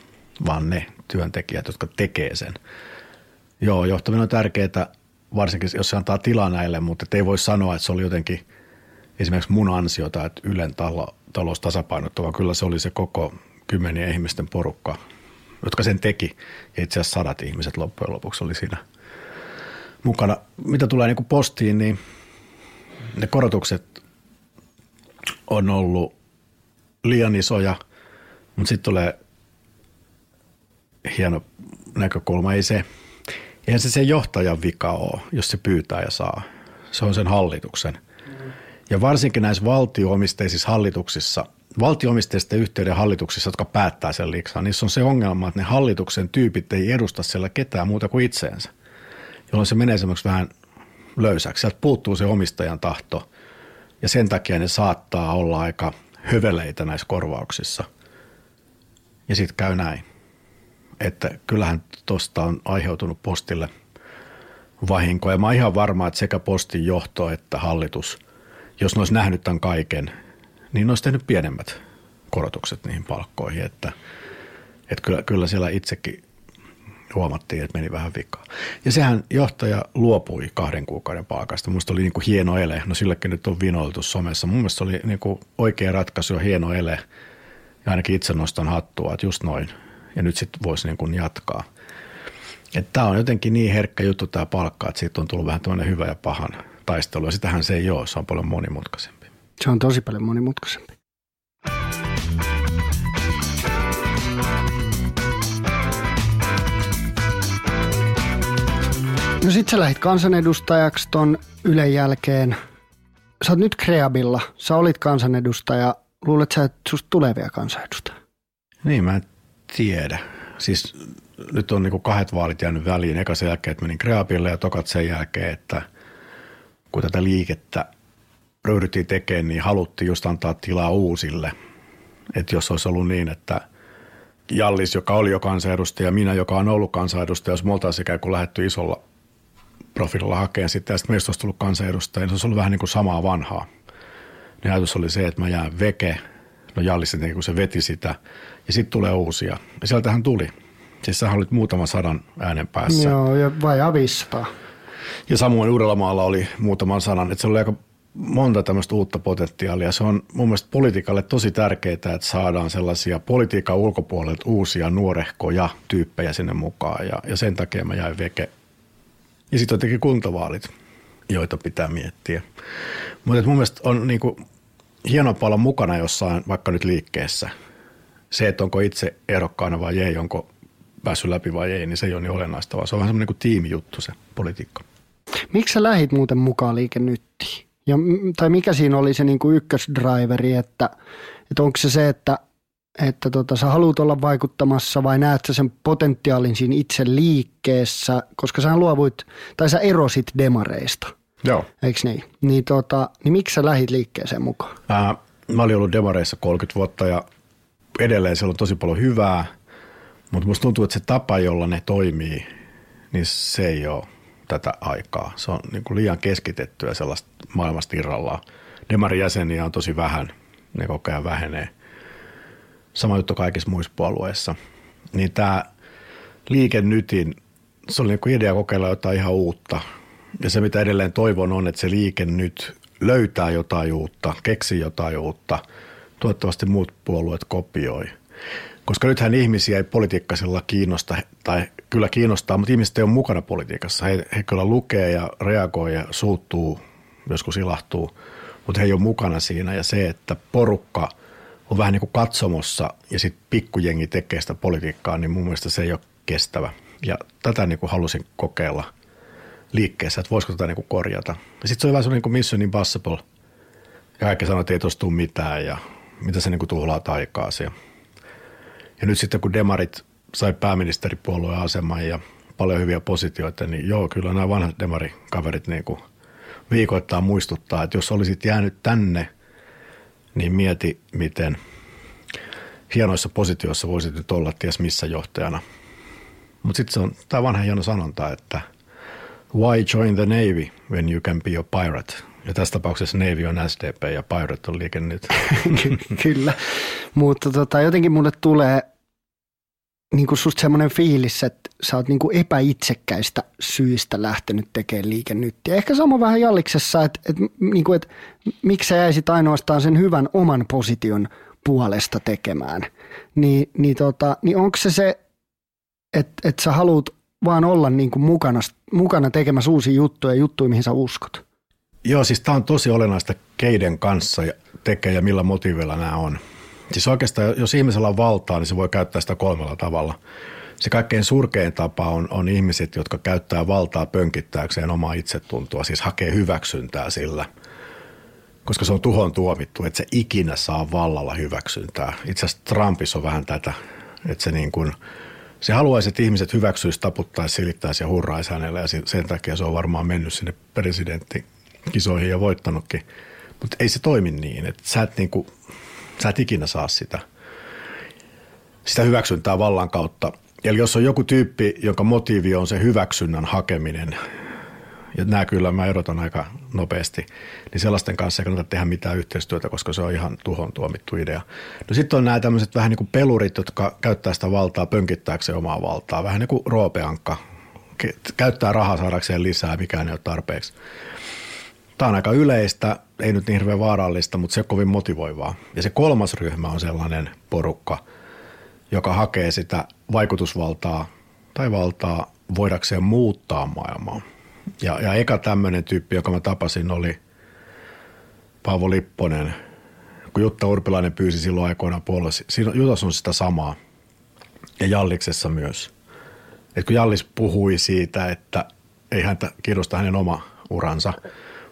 vaan ne työntekijät, jotka tekee sen. Joo, johtaminen on tärkeää, varsinkin jos se antaa tilaa näille, mutta ei voi sanoa, että se oli jotenkin esimerkiksi mun ansiota, että Ylen talo, talous tasapainottava. Kyllä se oli se koko kymmenien ihmisten porukka, jotka sen teki. Ja itse asiassa sadat ihmiset loppujen lopuksi oli siinä mukana. Mitä tulee niin postiin, niin ne korotukset on ollut liian isoja, mutta sitten tulee hieno näkökulma. Ei se, eihän se sen johtajan vika ole, jos se pyytää ja saa. Se on sen hallituksen. Ja varsinkin näissä valtioomisteisissa hallituksissa, valtioomisteisten yhteyden hallituksissa, jotka päättää sen liiksaa, niissä on se ongelma, että ne hallituksen tyypit ei edusta siellä ketään muuta kuin itseensä, jolloin se menee semmoiksi vähän löysäksi. Sieltä puuttuu se omistajan tahto ja sen takia ne saattaa olla aika höveleitä näissä korvauksissa. Ja sitten käy näin, että kyllähän tuosta on aiheutunut postille vahinkoa. Ja mä oon ihan varma, että sekä postin johto että hallitus, jos ne olisi nähnyt tämän kaiken, niin ne olisi tehnyt pienemmät korotukset niihin palkkoihin. Että, että kyllä, kyllä siellä itsekin huomattiin, että meni vähän vikaa. Ja sehän johtaja luopui kahden kuukauden palkasta. Minusta oli niin kuin hieno ele. No sillekin nyt on vinoiltu somessa. Mun mielestä oli niin kuin oikea ratkaisu ja hieno ele. Ja ainakin itse nostan hattua, että just noin. Ja nyt sitten voisi niin kuin jatkaa. Tämä on jotenkin niin herkkä juttu tämä palkka, että siitä on tullut vähän tämmöinen hyvä ja pahan taistelu. Ja sitähän se ei ole, se on paljon monimutkaisempi. Se on tosi paljon monimutkaisempi. No sit sä lähit kansanedustajaksi ton Ylen jälkeen. Sä oot nyt Kreabilla. Sä olit kansanedustaja. Luulet sä, että susta tulevia kansanedustaja? Niin, mä en tiedä. Siis nyt on niinku kahdet vaalit jäänyt väliin. Eka sen jälkeen, että menin Kreabille ja tokat sen jälkeen, että kun tätä liikettä ryhdyttiin tekemään, niin haluttiin just antaa tilaa uusille. Että jos olisi ollut niin, että Jallis, joka oli jo kansanedustaja, minä, joka on ollut kansanedustaja, jos me oltaisiin ikään kuin lähdetty isolla profiililla hakemaan sitten, ja sitten meistä olisi tullut kansanedustaja, niin se olisi ollut vähän niin kuin samaa vanhaa. Niin ajatus oli se, että mä jään veke, no Jallis tietenkin, kun se veti sitä, ja sitten tulee uusia. Ja sieltähän tuli. Siis sä olit muutaman sadan äänen päässä. Joo, ja vai 500. Ja samoin Uudellamaalla oli muutaman sanan, että se oli aika monta tämmöistä uutta potentiaalia. Se on mun mielestä politiikalle tosi tärkeää, että saadaan sellaisia politiikan ulkopuolelta uusia nuorehkoja tyyppejä sinne mukaan ja, ja sen takia mä jäin veke. Ja sitten on tietenkin kuntavaalit, joita pitää miettiä. Mutta mun mielestä on niinku hienompaa olla mukana jossain vaikka nyt liikkeessä. Se, että onko itse ehdokkaana vai ei, onko päässyt läpi vai ei, niin se ei ole niin olennaista, vaan se on vähän semmoinen niin tiimijuttu se politiikka. Miksi sä lähit muuten mukaan Liike Nyttiin? Ja, tai mikä siinä oli se niin kuin ykkösdriveri, että, että onko se se, että, että tota, sä haluat olla vaikuttamassa vai näet sä sen potentiaalin siinä itse liikkeessä, koska sä luovuit, tai sä erosit demareista. Joo. Eikö niin? Niin, tota, niin miksi sä lähit liikkeeseen mukaan? Ää, mä olin ollut demareissa 30 vuotta ja edelleen siellä on tosi paljon hyvää, mutta musta tuntuu, että se tapa, jolla ne toimii, niin se ei ole tätä aikaa. Se on niin kuin liian keskitettyä sellaista maailmasta irrallaan. Demarin jäseniä on tosi vähän, ne koko ajan vähenee. Sama juttu kaikissa muissa puolueissa. Niin tämä liike nytin, se oli niin idea kokeilla jotain ihan uutta. Ja se mitä edelleen toivon on, että se liike nyt löytää jotain uutta, keksii jotain uutta. Toivottavasti muut puolueet kopioi – koska nythän ihmisiä ei politiikkaisella kiinnosta, tai kyllä kiinnostaa, mutta ihmiset ei ole mukana politiikassa. He, he kyllä lukee ja reagoi ja suuttuu, joskus ilahtuu, mutta he ei ole mukana siinä. Ja se, että porukka on vähän niin kuin katsomossa ja sitten pikkujengi tekee sitä politiikkaa, niin mun mielestä se ei ole kestävä. Ja tätä niin kuin halusin kokeilla liikkeessä, että voisiko tätä niin kuin korjata. Ja sitten se oli vähän sellainen kuin Mission Impossible. Ja kaikki sanoi, että ei tuosta tule mitään ja mitä se niin kuin tuhlaa aikaa siellä. Ja nyt sitten kun demarit sai pääministeripuolueen aseman ja paljon hyviä positioita, niin joo, kyllä nämä vanhat demarikaverit niin kuin viikoittain muistuttaa, että jos olisit jäänyt tänne, niin mieti, miten hienoissa positioissa voisit nyt olla ties missä johtajana. Mutta sitten se on tämä vanha hieno sanonta, että why join the Navy when you can be a pirate? Ja tässä tapauksessa Navy on SDP ja Pirate on liike. Kyllä, mutta tota, jotenkin mulle tulee niin kuin susta semmoinen fiilis, että sä oot niin kuin epäitsekkäistä syistä lähtenyt tekemään liikennyttiä. Ehkä sama vähän Jalliksessa, että, että, niin kuin, että miksi sä jäisit ainoastaan sen hyvän oman position puolesta tekemään. Niin, niin, tota, niin onko se se, että, että sä haluat vaan olla niin kuin mukana, mukana tekemässä uusia juttuja, juttuja, mihin sä uskot? Joo, siis tämä on tosi olennaista, keiden kanssa tekee ja millä motiivilla nämä on – Siis oikeastaan, jos ihmisellä on valtaa, niin se voi käyttää sitä kolmella tavalla. Se kaikkein surkein tapa on, on ihmiset, jotka käyttää valtaa pönkittääkseen omaa itsetuntoa, siis hakee hyväksyntää sillä. Koska se on tuhon tuomittu, että se ikinä saa vallalla hyväksyntää. Itse asiassa Trumpissa on vähän tätä, että se niin kuin, se haluaisi, että ihmiset hyväksyisi, taputtaisi, silittäisi ja hurraisi hänelle ja sen takia se on varmaan mennyt sinne presidenttikisoihin ja voittanutkin. Mutta ei se toimi niin, että sä et niin kuin, Sä et ikinä saa sitä, sitä hyväksyntää vallan kautta. Eli jos on joku tyyppi, jonka motiivi on se hyväksynnän hakeminen, ja nämä kyllä mä erotan aika nopeasti, niin sellaisten kanssa ei kannata tehdä mitään yhteistyötä, koska se on ihan tuhon tuomittu idea. No sitten on nämä tämmöiset vähän niin kuin pelurit, jotka käyttää sitä valtaa pönkittääkseen omaa valtaa, vähän niin kuin roopeankka, käyttää rahaa saadakseen lisää, mikään ei ole tarpeeksi. Tämä on aika yleistä, ei nyt niin hirveän vaarallista, mutta se on kovin motivoivaa. Ja se kolmas ryhmä on sellainen porukka, joka hakee sitä vaikutusvaltaa tai valtaa voidakseen muuttaa maailmaa. Ja, ja eka tämmöinen tyyppi, joka mä tapasin, oli Paavo Lipponen. Kun Jutta Urpilainen pyysi silloin aikoinaan puolella, siinä Jutas on sitä samaa. Ja Jalliksessa myös. Et kun Jallis puhui siitä, että ei häntä kiinnosta hänen oma uransa,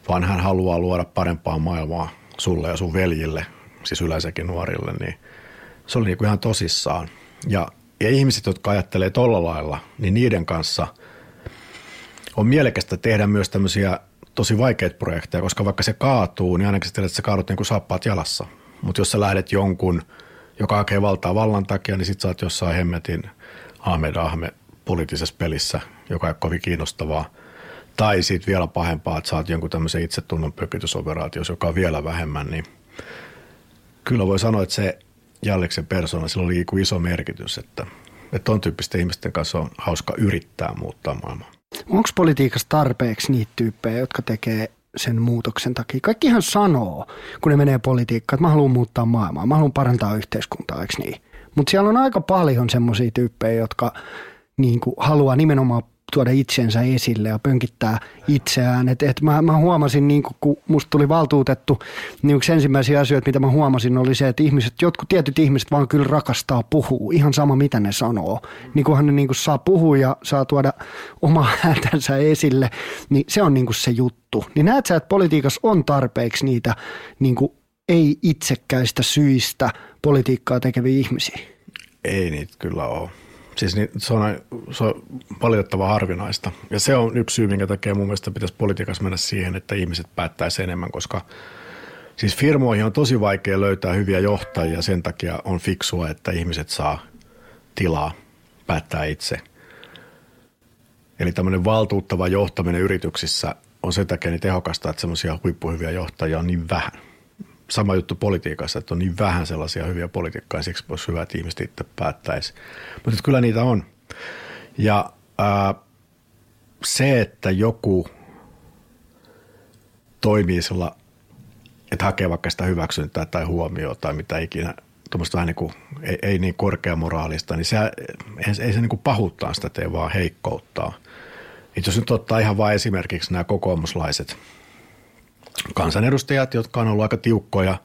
vaan hän haluaa luoda parempaa maailmaa sulle ja sun veljille, siis yleensäkin nuorille, niin se oli niin kuin ihan tosissaan. Ja, ja ihmiset, jotka ajattelee tolla lailla, niin niiden kanssa on mielekästä tehdä myös tämmöisiä tosi vaikeita projekteja, koska vaikka se kaatuu, niin ainakin sä tiedät, että sä kaadut niin kuin saappaat jalassa. Mutta jos sä lähdet jonkun, joka hakee valtaa vallan takia, niin sit sä oot jossain hemmetin Ahmed Ahmed poliittisessa pelissä, joka ei ole kovin kiinnostavaa. Tai sitten vielä pahempaa, että saat jonkun tämmöisen itsetunnon pökytysoperaatiossa, joka on vielä vähemmän, niin kyllä voi sanoa, että se Jalleksen persona, sillä oli iso merkitys, että, että on tyyppisten ihmisten kanssa on hauska yrittää muuttaa maailmaa. Onko politiikassa tarpeeksi niitä tyyppejä, jotka tekee sen muutoksen takia? Kaikkihan sanoo, kun ne menee politiikkaan, että mä haluan muuttaa maailmaa, mä haluan parantaa yhteiskuntaa, eikö niin? Mutta siellä on aika paljon semmoisia tyyppejä, jotka niin kuin, haluaa nimenomaan tuoda itsensä esille ja pönkittää itseään. Et, et mä, mä huomasin, niin kun musta tuli valtuutettu, niin yksi ensimmäisiä asioita, mitä mä huomasin, oli se, että ihmiset, jotkut tietyt ihmiset vaan kyllä rakastaa puhua, ihan sama mitä ne sanoo. Niin kunhan ne niin kun saa puhua ja saa tuoda omaa ääntänsä esille, niin se on niin se juttu. Niin näet sä, että politiikassa on tarpeeksi niitä niin ei itsekkäistä syistä politiikkaa tekeviä ihmisiä? Ei niitä kyllä ole. Siis niin, se, on, se on valitettava harvinaista. Ja se on yksi syy, minkä takia mun mielestä pitäisi politiikassa mennä siihen, että ihmiset päättäisi enemmän, koska siis firmoihin on tosi vaikea löytää hyviä johtajia. Sen takia on fiksua, että ihmiset saa tilaa päättää itse. Eli tämmöinen valtuuttava johtaminen yrityksissä on sen takia niin tehokasta, että semmoisia huippuhyviä johtajia on niin vähän sama juttu politiikassa, että on niin vähän sellaisia hyviä politiikkaa, siksi olisi hyvä, että ihmiset itse päättäisi. Mutta kyllä niitä on. Ja ää, se, että joku toimii sillä, että hakee vaikka sitä hyväksyntää tai huomioon tai mitä ikinä, tuommoista vähän niin kuin, ei, ei niin korkeamoraalista, niin se, ei, ei se niin kuin pahuuttaa sitä tee, vaan heikkouttaa. Et jos nyt ottaa ihan vain esimerkiksi nämä kokoomuslaiset – kansanedustajat, jotka on ollut aika tiukkoja,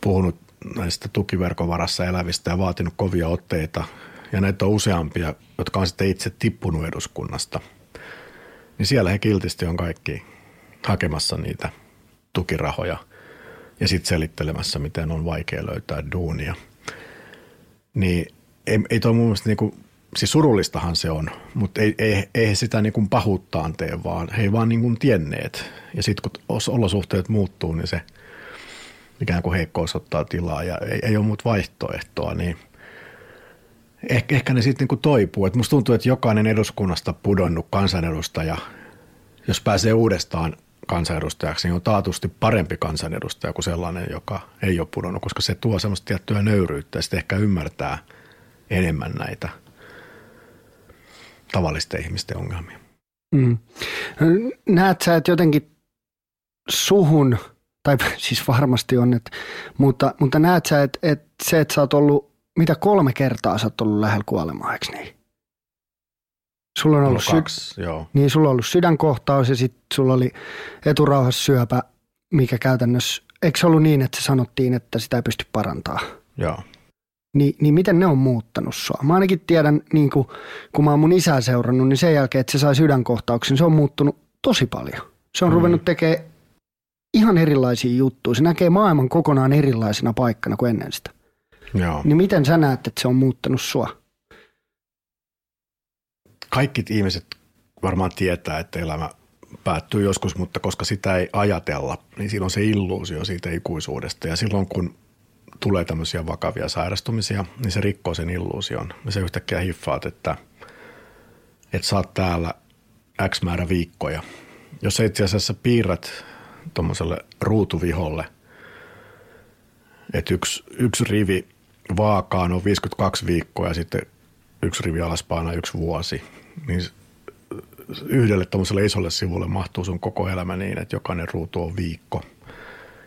puhunut näistä tukiverkon varassa elävistä ja vaatinut kovia otteita. Ja näitä on useampia, jotka on sitten itse tippunut eduskunnasta. Niin siellä he kiltisti on kaikki hakemassa niitä tukirahoja ja sitten selittelemässä, miten on vaikea löytää duunia. Niin ei, ei toi mun mielestä niinku siis surullistahan se on, mutta ei, ei, ei sitä niin kuin pahuuttaan tee, vaan he ei vaan niin kuin tienneet. Ja sitten kun olosuhteet muuttuu, niin se ikään kuin heikkous ottaa tilaa ja ei, ei ole muuta vaihtoehtoa, niin ehkä, ehkä ne sitten niin toipuu. Et musta tuntuu, että jokainen eduskunnasta pudonnut kansanedustaja, jos pääsee uudestaan kansanedustajaksi, niin on taatusti parempi kansanedustaja kuin sellainen, joka ei ole pudonnut, koska se tuo semmoista tiettyä nöyryyttä ja sitten ehkä ymmärtää enemmän näitä – tavallisten ihmisten ongelmia. Mm. Näet sä, että jotenkin suhun, tai siis varmasti on, että, mutta, mutta näet sä, että, että se, että sä oot ollut, mitä kolme kertaa sä oot ollut lähellä kuolemaa, eikö niin? Sulla on ollut, ollut kaksi, sy- joo. Niin, sulla on ollut sydänkohtaus ja sitten sulla oli eturauhassyöpä, mikä käytännössä, eikö se ollut niin, että se sanottiin, että sitä ei pysty parantaa? Joo niin, niin miten ne on muuttanut sua? Mä ainakin tiedän, niin kuin, kun mä oon mun isää seurannut, niin sen jälkeen, että se sai sydänkohtauksen, se on muuttunut tosi paljon. Se on mm. ruvennut tekemään ihan erilaisia juttuja. Se näkee maailman kokonaan erilaisena paikkana kuin ennen sitä. Joo. Niin miten sä näet, että se on muuttanut sua? Kaikki ihmiset varmaan tietää, että elämä päättyy joskus, mutta koska sitä ei ajatella, niin on se illuusio siitä ikuisuudesta. Ja silloin kun tulee tämmöisiä vakavia sairastumisia, niin se rikkoo sen illuusion. Ja se yhtäkkiä hiffaat, että, että oot täällä X määrä viikkoja. Jos sä itse asiassa piirrät tuommoiselle ruutuviholle, että yksi, yksi rivi vaakaan on 52 viikkoa ja sitten yksi rivi alaspaina yksi vuosi, niin yhdelle tuommoiselle isolle sivulle mahtuu sun koko elämä niin, että jokainen ruutu on viikko –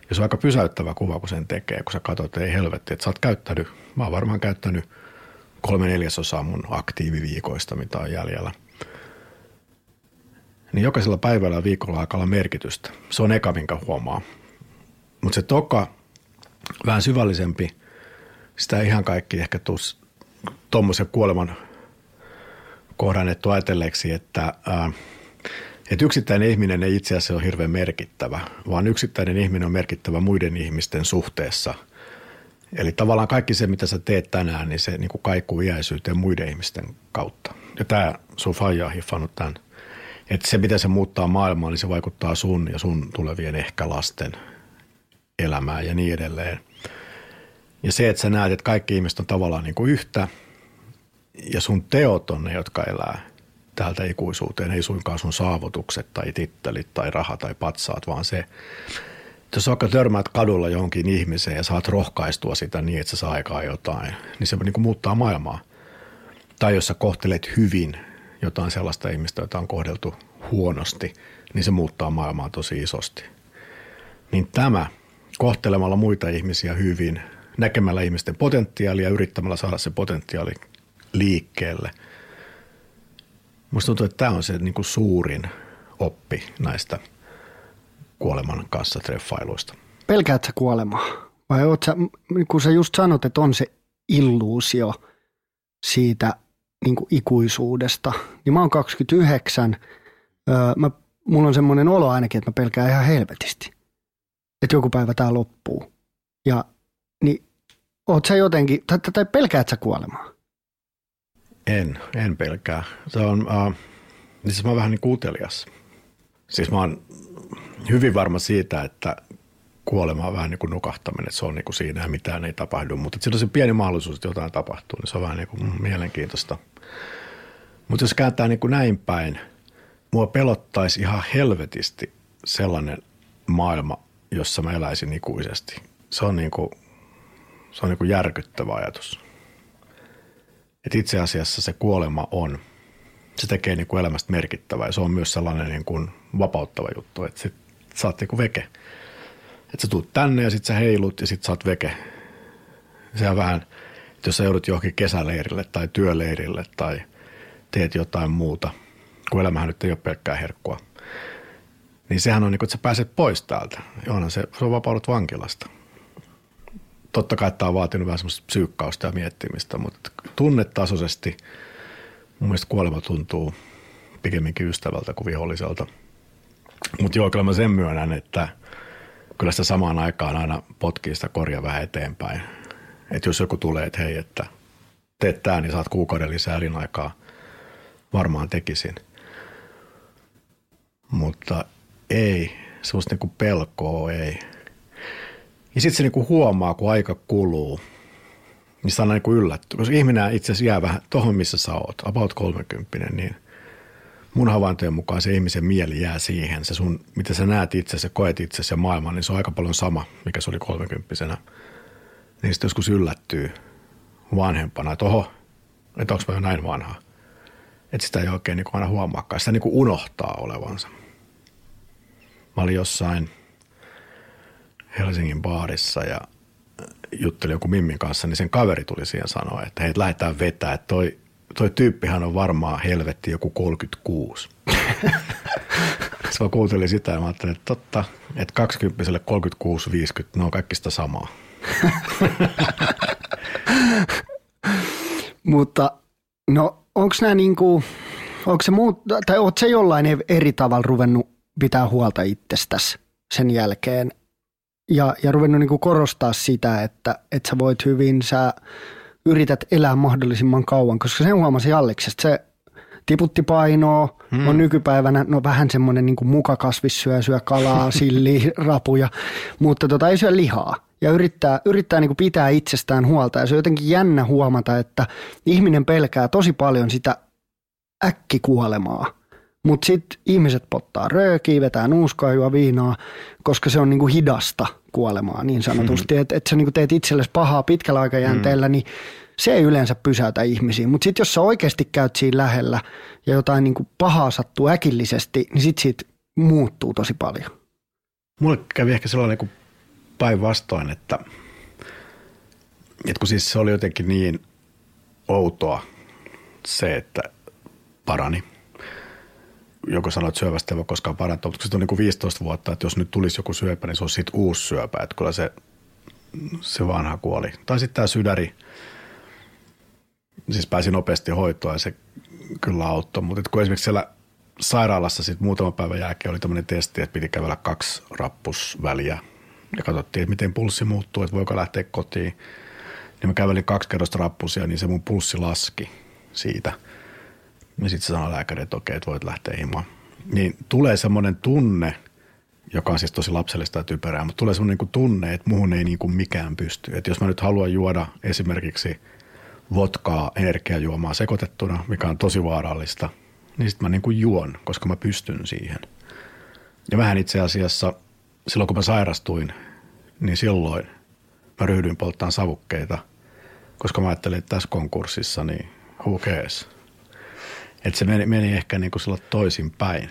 ja se on aika pysäyttävä kuva, kun sen tekee, kun sä katsot, että ei helvetti, että sä oot käyttänyt, mä oon varmaan käyttänyt kolme neljäsosaa mun aktiiviviikoista, mitä on jäljellä. Niin jokaisella päivällä ja viikolla alkaa olla merkitystä. Se on eka, minkä huomaa. Mutta se toka, vähän syvällisempi, sitä ihan kaikki ehkä tuu tuommoisen kuoleman kohdannettu ajatelleeksi, että ää, Että yksittäinen ihminen ei itse asiassa ole hirveän merkittävä, vaan yksittäinen ihminen on merkittävä muiden ihmisten suhteessa. Eli tavallaan kaikki se, mitä sä teet tänään, niin se niin kuin kaikuu iäisyyteen muiden ihmisten kautta. Ja tämä sun faija on hiffannut tämän. Että se, mitä se muuttaa maailmaa, niin se vaikuttaa sun ja sun tulevien ehkä lasten elämään ja niin edelleen. Ja se, että sä näet, että kaikki ihmiset on tavallaan niin kuin yhtä ja sun teot on ne, jotka elää täältä ikuisuuteen, ei suinkaan sun saavutukset tai tittelit tai raha tai patsaat, vaan se, että jos vaikka törmäät kadulla johonkin ihmiseen ja saat rohkaistua sitä niin, että se saa aikaa jotain, niin se niin kuin muuttaa maailmaa. Tai jos sä kohtelet hyvin jotain sellaista ihmistä, jota on kohdeltu huonosti, niin se muuttaa maailmaa tosi isosti. Niin tämä, kohtelemalla muita ihmisiä hyvin, näkemällä ihmisten potentiaalia ja yrittämällä saada se potentiaali liikkeelle. Musta tuntuu, että tämä on se niin kuin suurin oppi näistä kuoleman kanssa treffailuista. Pelkäät sä kuolemaa? Vai oot sä, kun sä just sanot, että on se illuusio siitä niin kuin ikuisuudesta, niin mä oon 29, öö, mä, mulla on semmoinen olo ainakin, että mä pelkään ihan helvetisti, että joku päivä tää loppuu. Ja niin oot sä jotenkin, tai, tai pelkäät sä kuolemaa? En, en pelkää. Se on, uh, siis mä oon vähän niin kuutelias. Siis mä oon hyvin varma siitä, että kuolema on vähän niin kuin nukahtaminen, että se on niin kuin siinä ja mitään ei tapahdu, mutta sillä on se pieni mahdollisuus, että jotain tapahtuu, niin se on vähän niin kuin mielenkiintoista. Mutta jos kääntää niin kuin näin päin, mua pelottaisi ihan helvetisti sellainen maailma, jossa mä eläisin ikuisesti. Se on niin kuin, se on niin kuin järkyttävä ajatus. Et itse asiassa se kuolema on, se tekee niin kuin elämästä merkittävää ja se on myös sellainen niin kuin vapauttava juttu, että sit sä oot niin kuin veke. Että sä tuut tänne ja sit sä heilut ja sit sä oot veke. Se on vähän, että jos sä joudut johonkin kesäleirille tai työleirille tai teet jotain muuta, kun elämähän nyt ei ole pelkkää herkkua, niin sehän on niin kuin, että sä pääset pois täältä. Onhan se, se on vapaudut vankilasta totta kai tämä on vaatinut vähän semmoista psyykkausta ja miettimistä, mutta tunnetasoisesti mun mielestä kuolema tuntuu pikemminkin ystävältä kuin viholliselta. Mutta joo, kyllä mä sen myönnän, että kyllä sitä samaan aikaan aina potkii sitä korja vähän eteenpäin. Että jos joku tulee, että hei, että teet tämä, niin saat kuukauden lisää elinaikaa, varmaan tekisin. Mutta ei, semmoista niinku pelkoa ei – ja sitten se niinku huomaa, kun aika kuluu, niin se on niinku yllätty. Koska ihminen itse asiassa jää vähän tuohon, missä sä oot, about 30, niin mun havaintojen mukaan se ihmisen mieli jää siihen. Se sun, mitä sä näet itse, ja koet itse ja maailman, niin se on aika paljon sama, mikä se oli 30 Niin sitten joskus yllättyy vanhempana, että oho, että onko mä jo näin vanha. Että sitä ei oikein niin aina huomaakaan. Sitä niin unohtaa olevansa. Mä olin jossain – Helsingin baarissa ja jutteli joku Mimmin kanssa, niin sen kaveri tuli siihen sanoa, että hei, lähdetään vetää, että toi, toi tyyppihän on varmaan helvetti joku 36. Se mä kuuntelin sitä ja mä ajattelin, että totta, että 20 36, 50, ne on kaikista samaa. Mutta no onko nämä niinku, onko se muut, tai oot se jollain eri tavalla ruvennut pitää huolta itsestäsi sen jälkeen, ja, ja ruvennut niin kuin korostaa sitä, että, että sä voit hyvin, sä yrität elää mahdollisimman kauan, koska sen huomasi Alleksesta, se tiputti painoa, hmm. on nykypäivänä no vähän semmoinen niin mukakasvis syö, syö kalaa, silli, rapuja, mutta tota, ei syö lihaa. Ja yrittää, yrittää niin kuin pitää itsestään huolta. Ja se on jotenkin jännä huomata, että ihminen pelkää tosi paljon sitä äkkikuolemaa. Mutta sitten ihmiset pottaa röökiä, vetää nuuskaa, juo viinaa, koska se on niinku hidasta kuolemaa niin sanotusti. Hmm. Että et sä niinku teet itsellesi pahaa pitkällä aikajänteellä, hmm. niin se ei yleensä pysäytä ihmisiä. Mutta sitten jos sä oikeasti käyt siinä lähellä ja jotain niinku pahaa sattuu äkillisesti, niin sitten siitä muuttuu tosi paljon. Mulle kävi ehkä sellainen kuin päinvastoin, että, että kun siis se oli jotenkin niin outoa se, että parani – joku sanoo, että syövästä ei voi koskaan parantua, mutta se on niin kuin 15 vuotta, että jos nyt tulisi joku syöpä, niin se on sitten uusi syöpä, että kyllä se, se vanha kuoli. Tai sitten tämä sydäri, siis pääsi nopeasti hoitoon ja se kyllä auttoi, mutta kun esimerkiksi siellä sairaalassa sitten muutaman päivän jälkeen oli tämmöinen testi, että piti kävellä kaksi rappusväliä ja katsottiin, että miten pulssi muuttuu, että voiko lähteä kotiin. Niin mä kävelin kaksi kerrosta rappusia, niin se mun pulssi laski siitä. Ja sitten se sanoi lääkäri, että okei, että voit lähteä himaan. Niin tulee semmoinen tunne, joka on siis tosi lapsellista ja typerää, mutta tulee semmoinen niin tunne, että muuhun ei niin kuin mikään pysty. Että jos mä nyt haluan juoda esimerkiksi vodkaa energiajuomaa sekoitettuna, mikä on tosi vaarallista, niin sitten mä niin kuin juon, koska mä pystyn siihen. Ja vähän itse asiassa silloin, kun mä sairastuin, niin silloin mä ryhdyin polttamaan savukkeita, koska mä ajattelin, että tässä konkurssissa, niin who cares. Että se meni, meni ehkä niin kuin sillä toisin päin.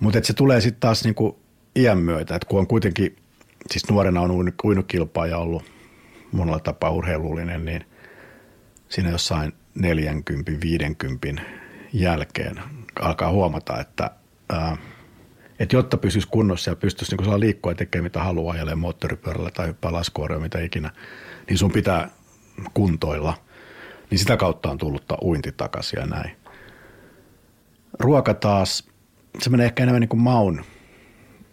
Mutta se tulee sitten taas niin kuin iän myötä, että kun on kuitenkin, siis nuorena on uinukilpaaja ollut monella tapaa urheilullinen, niin siinä jossain 40, 50 jälkeen alkaa huomata, että, ää, että jotta pysyisi kunnossa ja pystyisi niin liikkua ja tekemään mitä haluaa, ajelee moottoripyörällä tai hyppää mitä ikinä, niin sun pitää kuntoilla. Niin sitä kautta on tullut uinti takaisin ja näin. Ruoka taas, se menee ehkä enemmän niin kuin maun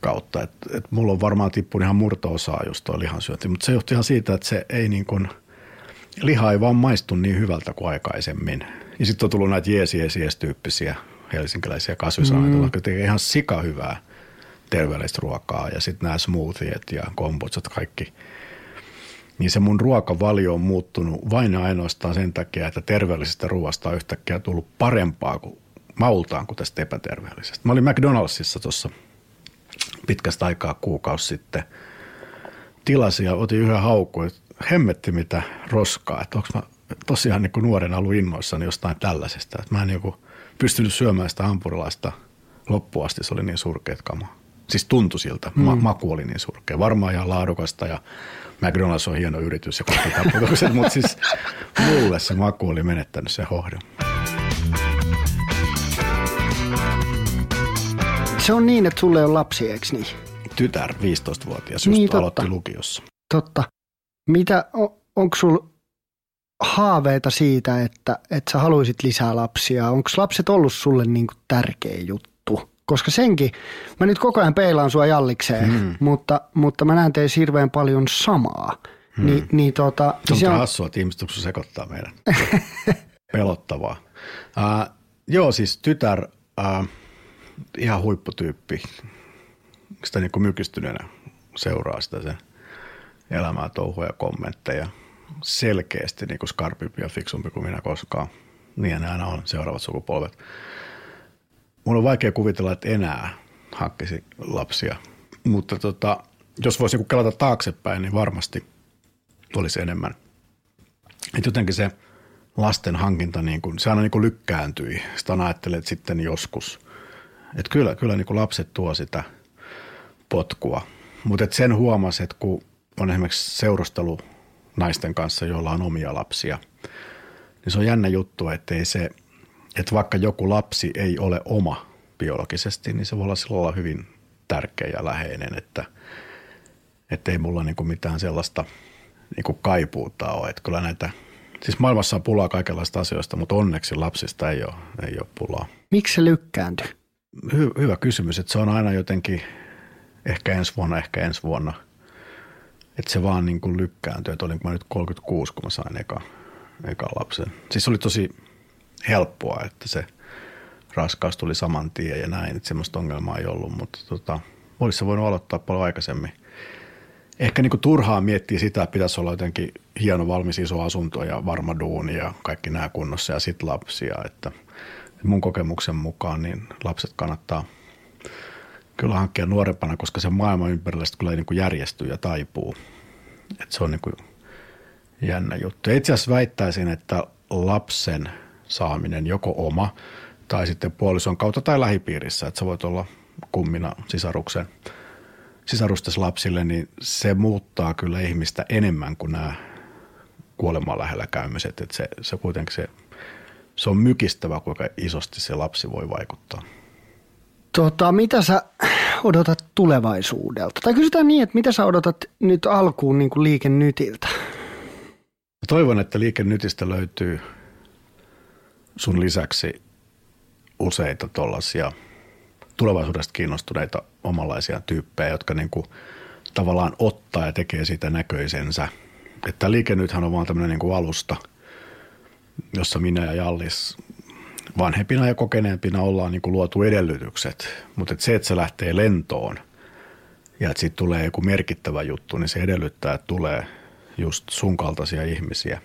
kautta. Et, et mulla on varmaan tippunut ihan murto-osaa just tuo lihansyönti, mutta se johtuu ihan siitä, että se ei niin kuin, liha ei vaan maistu niin hyvältä kuin aikaisemmin. Ja sitten on tullut näitä jeesi jees tyyppisiä helsinkiläisiä kasvisaineita, mm. jotka tekee ihan sika hyvää terveellistä ruokaa ja sitten nämä smoothiet ja kombutsat kaikki. Niin se mun ruokavalio on muuttunut vain ainoastaan sen takia, että terveellisestä ruoasta on yhtäkkiä tullut parempaa kuin maultaan kuin tästä epäterveellisestä. Mä olin McDonaldsissa tuossa pitkästä aikaa kuukausi sitten. Tilasin ja otin yhden haukun, että hemmetti mitä roskaa, että onko mä tosiaan niin nuorena ollut innoissani jostain tällaisesta. Että mä en joku pystynyt syömään sitä hampurilaista loppuun asti, se oli niin surkeet kama. Siis tuntui siltä, mm. Ma- maku oli niin surkea. Varmaan ihan laadukasta ja McDonald's on hieno yritys ja kaikki mutta siis mulle se maku oli menettänyt se hohdon. Se on niin, että sulle on lapsi, eikö niin? Tytär, 15-vuotias, just niin, aloitti lukiossa. Totta. Mitä, on, onko sulla haaveita siitä, että, että sä haluaisit lisää lapsia? Onko lapset ollut sulle niin kuin tärkeä juttu? Koska senkin, mä nyt koko ajan peilaan sua jallikseen, hmm. mutta, mutta mä näen teissä hirveän paljon samaa. Hmm. Ni, niin tota, se on, se on hassua, että ihmiset sekoittaa meidän. Pelottavaa. Uh, joo, siis tytär, uh, ihan huipputyyppi. Sitä niin kuin mykistyneenä seuraa sitä sen elämää, touhuja, kommentteja. Selkeästi niin kuin skarpimpi ja fiksumpi kuin minä koskaan. Niin aina on seuraavat sukupolvet. Mun on vaikea kuvitella, että enää hakkisi lapsia. Mutta tota, jos voisi niin kelata taaksepäin, niin varmasti olisi enemmän. Et jotenkin se lasten hankinta, niin kuin, se aina niin kuin lykkääntyi. Sitä ajattelin, että sitten joskus – et kyllä kyllä niin kuin lapset tuo sitä potkua. Mutta sen huomasi, että kun on esimerkiksi seurustelu naisten kanssa, joilla on omia lapsia, niin se on jännä juttu, että ei se, että vaikka joku lapsi ei ole oma biologisesti, niin se voi olla silloin hyvin tärkeä ja läheinen, että, ei mulla niin kuin mitään sellaista niin kuin kaipuuta ole. Että kyllä näitä, siis maailmassa on pulaa kaikenlaista asioista, mutta onneksi lapsista ei ole, ei ole pulaa. Miksi se lykkääntyy? Hy- hyvä kysymys, että se on aina jotenkin ehkä ensi vuonna, ehkä ensi vuonna. Että se vaan niin kuin lykkääntyy, että olinko mä nyt 36, kun mä sain eka, eka lapsen. Siis oli tosi helppoa, että se raskaus tuli saman tien ja näin, että semmoista ongelmaa ei ollut, mutta tota, olisi se voinut aloittaa paljon aikaisemmin. Ehkä niin kuin turhaa miettiä sitä, että pitäisi olla jotenkin hieno valmis iso asunto ja varma duuni ja kaikki nämä kunnossa ja sitten lapsia, että – mun kokemuksen mukaan niin lapset kannattaa kyllä hankkia nuorempana, koska se maailma ympärillä kyllä niin kuin järjestyy ja taipuu. Et se on niin kuin jännä juttu. Itse asiassa väittäisin, että lapsen saaminen joko oma tai sitten puolison kautta tai lähipiirissä, että sä voit olla kummina sisaruksen, sisarustes lapsille, niin se muuttaa kyllä ihmistä enemmän kuin nämä kuolemaan lähellä käymiset. Että se, se kuitenkin se se on mykistävä, kuinka isosti se lapsi voi vaikuttaa. Tota, mitä sä odotat tulevaisuudelta? Tai kysytään niin, että mitä sä odotat nyt alkuun niin kuin liikennytiltä? Toivon, että liikennytistä löytyy sun lisäksi useita tuollaisia tulevaisuudesta kiinnostuneita omanlaisia tyyppejä, jotka niin kuin tavallaan ottaa ja tekee siitä näköisensä. Että liike nythän on vaan tämmöinen niin kuin alusta, jossa minä ja Jallis vanhempina ja kokeneempina ollaan niin kuin luotu edellytykset. Mutta et se, että se lähtee lentoon ja että siitä tulee joku merkittävä juttu, niin se edellyttää, että tulee just sun kaltaisia ihmisiä,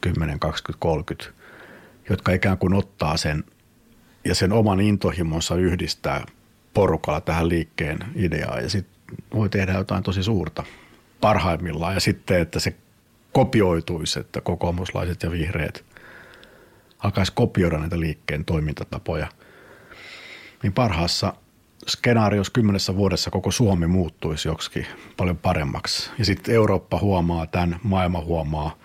10, 20, 30, jotka ikään kuin ottaa sen ja sen oman intohimonsa yhdistää porukalla tähän liikkeen ideaan ja sitten voi tehdä jotain tosi suurta parhaimmillaan ja sitten, että se kopioituisi, että kokoomuslaiset ja vihreät alkaisi kopioida näitä liikkeen toimintatapoja, niin parhaassa skenaariossa kymmenessä vuodessa koko Suomi muuttuisi joksikin paljon paremmaksi. Ja sitten Eurooppa huomaa tämän, maailma huomaa,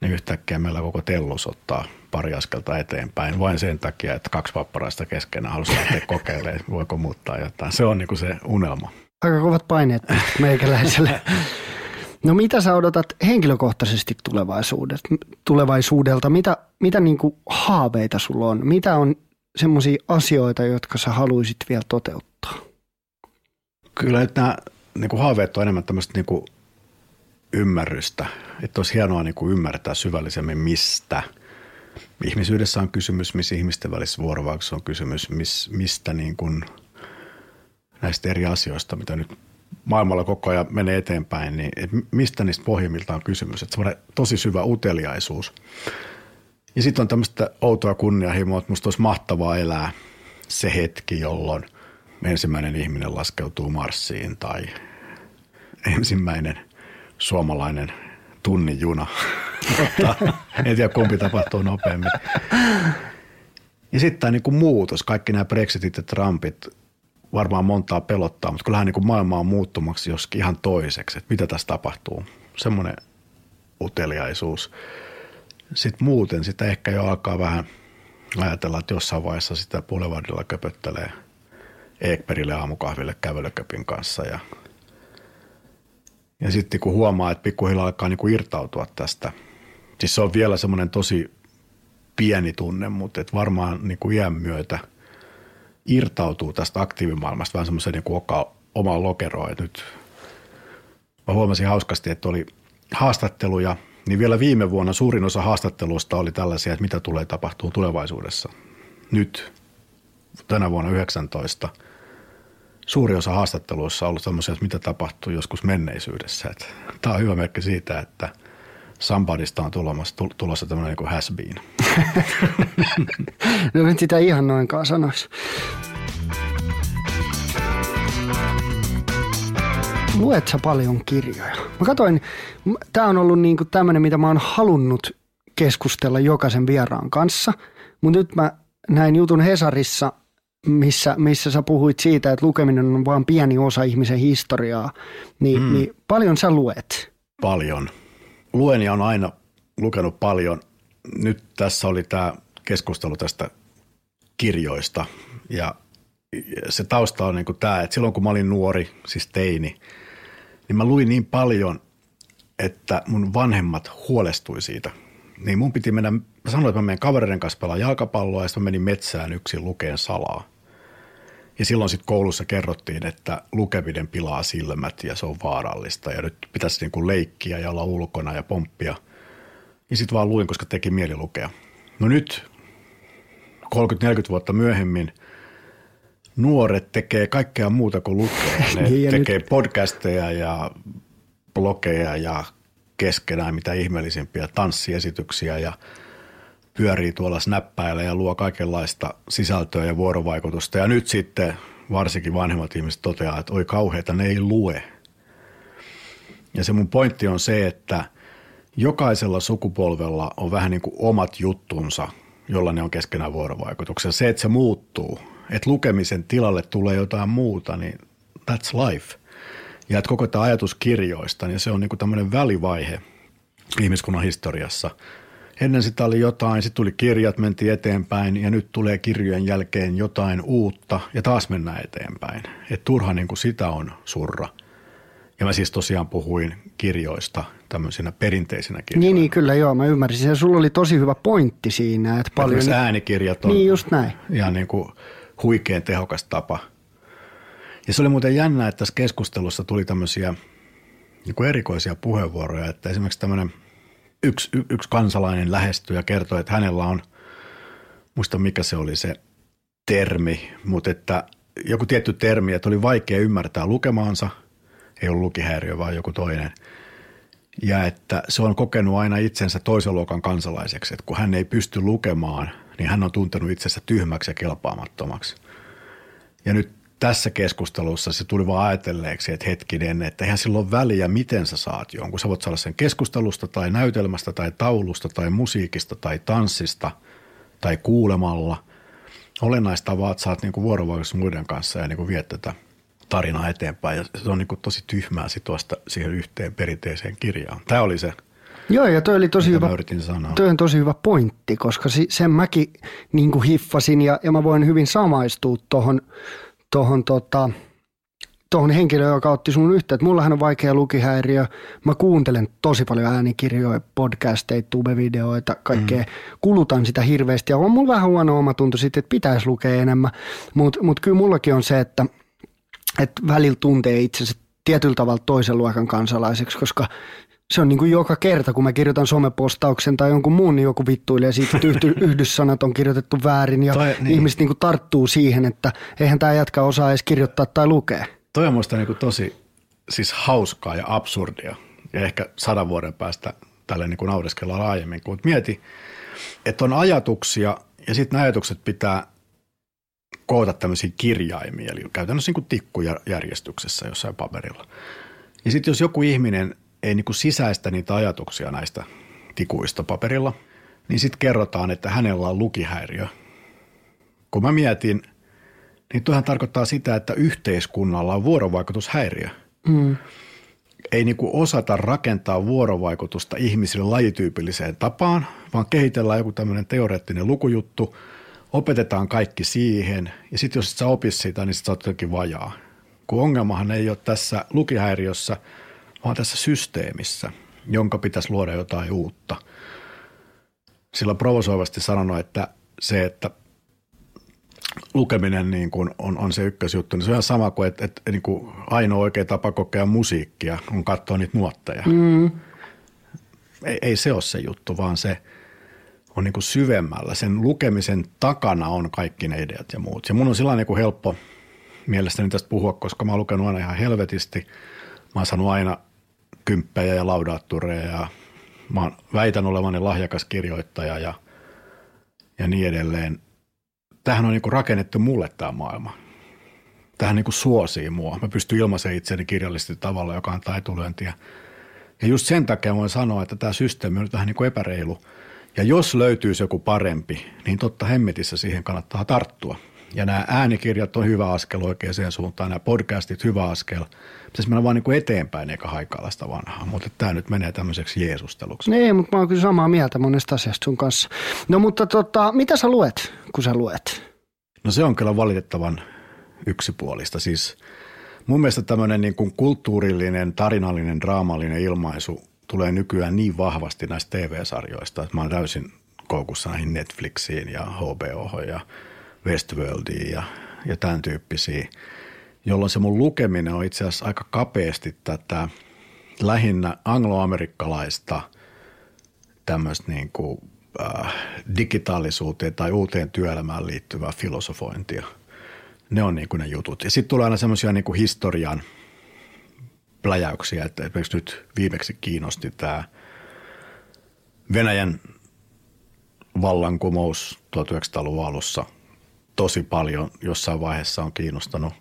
niin yhtäkkiä meillä koko tellus ottaa pari askelta eteenpäin vain sen takia, että kaksi papparaista keskenään halusi lähteä kokeilemaan, voiko muuttaa jotain. Se on niin kuin se unelma. Aika kovat paineet meikäläiselle. No mitä sä odotat henkilökohtaisesti tulevaisuudelta? Mitä, mitä niin kuin haaveita sulla on? Mitä on semmoisia asioita, jotka sä haluaisit vielä toteuttaa? Kyllä että nämä niin kuin haaveet on enemmän tämmöistä niin kuin ymmärrystä. Että olisi hienoa niin kuin ymmärtää syvällisemmin, mistä ihmisyydessä on kysymys, missä ihmisten välissä vuorovaikutuksessa on kysymys, mistä niin kuin näistä eri asioista, mitä nyt maailmalla koko ajan menee eteenpäin, niin et mistä niistä pohjimmilta on kysymys. Että semmoinen tosi syvä uteliaisuus. Ja sitten on tämmöistä outoa kunnianhimoa, että musta olisi mahtavaa elää se hetki, jolloin ensimmäinen ihminen laskeutuu Marsiin tai ensimmäinen suomalainen tunnin juna. en tiedä kumpi tapahtuu nopeammin. Ja sitten tämä niinku muutos, kaikki nämä Brexitit ja Trumpit varmaan montaa pelottaa, mutta kyllähän niin maailma on muuttumaksi joskin ihan toiseksi, että mitä tässä tapahtuu. Semmoinen uteliaisuus. Sitten muuten sitä ehkä jo alkaa vähän ajatella, että jossain vaiheessa sitä Boulevardilla köpöttelee Eekperille aamukahville kävelyköpin kanssa ja ja sitten kun huomaa, että pikkuhiljaa alkaa niin kuin irtautua tästä. Siis se on vielä semmoinen tosi pieni tunne, mutta varmaan niin kuin iän myötä – irtautuu tästä aktiivimaailmasta vähän semmoisen niin omaan lokeroon. Nyt mä huomasin hauskasti, että oli haastatteluja, niin vielä viime vuonna suurin osa haastatteluista oli tällaisia, että mitä tulee tapahtuu tulevaisuudessa. Nyt tänä vuonna 19 suuri osa haastatteluissa on ollut sellaisia, että mitä tapahtuu joskus menneisyydessä. Tämä on hyvä merkki siitä, että Sampadista on tulossa, tulossa tämmöinen niin has been. no nyt sitä ihan noinkaan sanoisi. Luet sä paljon kirjoja? Mä katsoin, tää on ollut niinku tämmöinen, mitä mä oon halunnut keskustella jokaisen vieraan kanssa, mutta nyt mä näin jutun Hesarissa, missä, missä sä puhuit siitä, että lukeminen on vain pieni osa ihmisen historiaa, niin, mm. niin paljon sä luet? Paljon. Luen ja on aina lukenut paljon. Nyt tässä oli tämä keskustelu tästä kirjoista ja se tausta on niin kuin tämä, että silloin kun mä olin nuori, siis teini, niin mä luin niin paljon, että mun vanhemmat huolestui siitä. Niin mun piti mennä, mä sanoin, että mä menen kavereiden kanssa pelaa jalkapalloa ja sitten mä menin metsään yksin lukeen salaa. Ja silloin sitten koulussa kerrottiin, että lukeminen pilaa silmät ja se on vaarallista ja nyt pitäisi niin kuin leikkiä ja olla ulkona ja pomppia. Ja sitten vaan luin, koska teki mieli lukea. No nyt 30-40 vuotta myöhemmin nuoret tekee kaikkea muuta kuin lukee. Ne niin, tekee nyt... podcasteja ja blogeja ja keskenään mitä ihmeellisimpiä tanssiesityksiä ja pyörii tuolla snappäillä ja luo kaikenlaista sisältöä ja vuorovaikutusta. Ja nyt sitten varsinkin vanhemmat ihmiset toteaa, että oi kauheita, ne ei lue. Ja se mun pointti on se, että jokaisella sukupolvella on vähän niin kuin omat juttunsa, jolla ne on keskenään vuorovaikutuksessa. Se, että se muuttuu, että lukemisen tilalle tulee jotain muuta, niin that's life. Ja että koko tämä ajatus kirjoista, niin se on niin kuin tämmöinen välivaihe ihmiskunnan historiassa – Ennen sitä oli jotain, sitten tuli kirjat, mentiin eteenpäin ja nyt tulee kirjojen jälkeen jotain uutta ja taas mennään eteenpäin. Et turha niin kuin sitä on surra. Ja mä siis tosiaan puhuin kirjoista tämmöisinä perinteisinä kirjoina. Niin, niin, kyllä joo, mä ymmärsin. Ja sulla oli tosi hyvä pointti siinä. Että paljon... Esimerkiksi äänikirjat on Niin, just näin. ihan niin kuin huikean tehokas tapa. Ja se oli muuten jännä, että tässä keskustelussa tuli tämmöisiä niin kuin erikoisia puheenvuoroja, että esimerkiksi tämmöinen yksi, y, yksi kansalainen lähestyi ja kertoi, että hänellä on, muista mikä se oli se termi, mutta että joku tietty termi, että oli vaikea ymmärtää lukemaansa, ei ollut lukihäiriö, vaan joku toinen. Ja että se on kokenut aina itsensä toisen luokan kansalaiseksi, että kun hän ei pysty lukemaan, niin hän on tuntenut itsensä tyhmäksi ja kelpaamattomaksi. Ja nyt tässä keskustelussa se tuli vaan ajatelleeksi, että hetkinen, että eihän silloin väliä, miten sä saat jonkun. Sä voit saada sen keskustelusta tai näytelmästä tai taulusta tai musiikista tai tanssista tai kuulemalla. Olennaista on vaan, että saat niinku vuorovaikutus muiden kanssa ja niinku viet tätä tarinaa eteenpäin. Ja se on niinku tosi tyhmää sitoista siihen yhteen perinteiseen kirjaan. Tämä oli se, Joo, ja toi oli tosi hyvä, sanoa. toi on tosi hyvä pointti, koska sen mäkin niin kuin hiffasin ja, ja mä voin hyvin samaistua tuohon tohon, tota, tohon henkilöön, joka otti sun yhteyttä. Mullahan on vaikea lukihäiriö. Mä kuuntelen tosi paljon äänikirjoja, podcasteja, tubevideoita, kaikkea. Mm. Kulutan sitä hirveästi ja on mulla vähän huono omatunto sitten, että pitäisi lukea enemmän. Mutta mut kyllä mullakin on se, että, että välillä tuntee itsensä tietyllä tavalla toisen luokan kansalaiseksi, koska se on niin kuin joka kerta, kun mä kirjoitan somepostauksen tai jonkun muun, niin joku vittuilee siitä, että yhdy, yhdyssanat on kirjoitettu väärin ja Tai- niin. niin. ihmiset niin kuin tarttuu siihen, että eihän tämä jätkä osaa edes kirjoittaa tai lukea. Toi on musta niinku tosi siis hauskaa ja absurdia. Ja ehkä sadan vuoden päästä tälle niinku naureskellaan laajemmin. Kun mieti, että on ajatuksia ja sitten ajatukset pitää koota tämmöisiin kirjaimiin, eli käytännössä niin tikkujärjestyksessä jossain paperilla. Ja sitten jos joku ihminen ei niin kuin sisäistä niitä ajatuksia näistä tikuista paperilla, niin sitten kerrotaan, että hänellä on lukihäiriö. Kun mä mietin, niin tuohan tarkoittaa sitä, että yhteiskunnalla on vuorovaikutushäiriö. Mm. Ei niin kuin osata rakentaa vuorovaikutusta ihmisille lajityypilliseen tapaan, vaan kehitellään joku tämmöinen teoreettinen lukujuttu, opetetaan kaikki siihen, ja sitten jos et sä opi sitä, niin sit sä oot jotenkin vajaa. Kun ongelmahan ei ole tässä lukihäiriössä, vaan tässä systeemissä, jonka pitäisi luoda jotain uutta. Sillä provosoivasti sanonut, että se, että lukeminen niin kuin on, on se ykkösjuttu, niin se on ihan sama kuin, että, että niin kuin ainoa oikea tapa kokea musiikkia on katsoa niitä nuotteja. Mm. Ei, ei se ole se juttu, vaan se on niin kuin syvemmällä. Sen lukemisen takana on kaikki ne ideat ja muut. Ja mun on sillä niin kuin helppo mielestäni tästä puhua, koska mä oon lukenut aina ihan helvetisti. Mä oon saanut aina kymppejä ja laudaattureja ja mä väitän olevani lahjakas kirjoittaja ja, ja niin edelleen. Tähän on niinku rakennettu mulle tämä maailma. Tähän niinku suosii mua. Mä pystyn ilmaisemaan itseäni kirjallisesti tavalla, joka antaa etulyöntiä. Ja just sen takia voin sanoa, että tämä systeemi on nyt vähän niin epäreilu. Ja jos löytyisi joku parempi, niin totta hemmetissä siihen kannattaa tarttua. Ja nämä äänikirjat on hyvä askel oikeaan suuntaan, nämä podcastit hyvä askel. Pitäisi mennä vaan niin kuin eteenpäin eikä haikailla sitä vanhaa, mutta tämä nyt menee tämmöiseksi jeesusteluksi. Ei, mutta mä oon kyllä samaa mieltä monesta asiasta sun kanssa. No mutta tota, mitä sä luet, kun sä luet? No se on kyllä valitettavan yksipuolista. Siis mun mielestä tämmöinen niin kuin kulttuurillinen, tarinallinen, draamallinen ilmaisu tulee nykyään niin vahvasti näistä TV-sarjoista, että mä oon täysin koukussa näihin Netflixiin ja HBO ja Westworldiin ja, ja tämän tyyppisiin, jolloin se mun lukeminen on itse asiassa aika kapeasti tätä lähinnä angloamerikkalaista tämmöistä niin kuin, äh, digitaalisuuteen tai uuteen työelämään liittyvää filosofointia. Ne on niin kuin ne jutut. Ja sitten tulee aina semmoisia niin historian pläjäyksiä, että esimerkiksi nyt viimeksi kiinnosti tämä Venäjän vallankumous 1900-luvun alussa tosi paljon jossain vaiheessa on kiinnostanut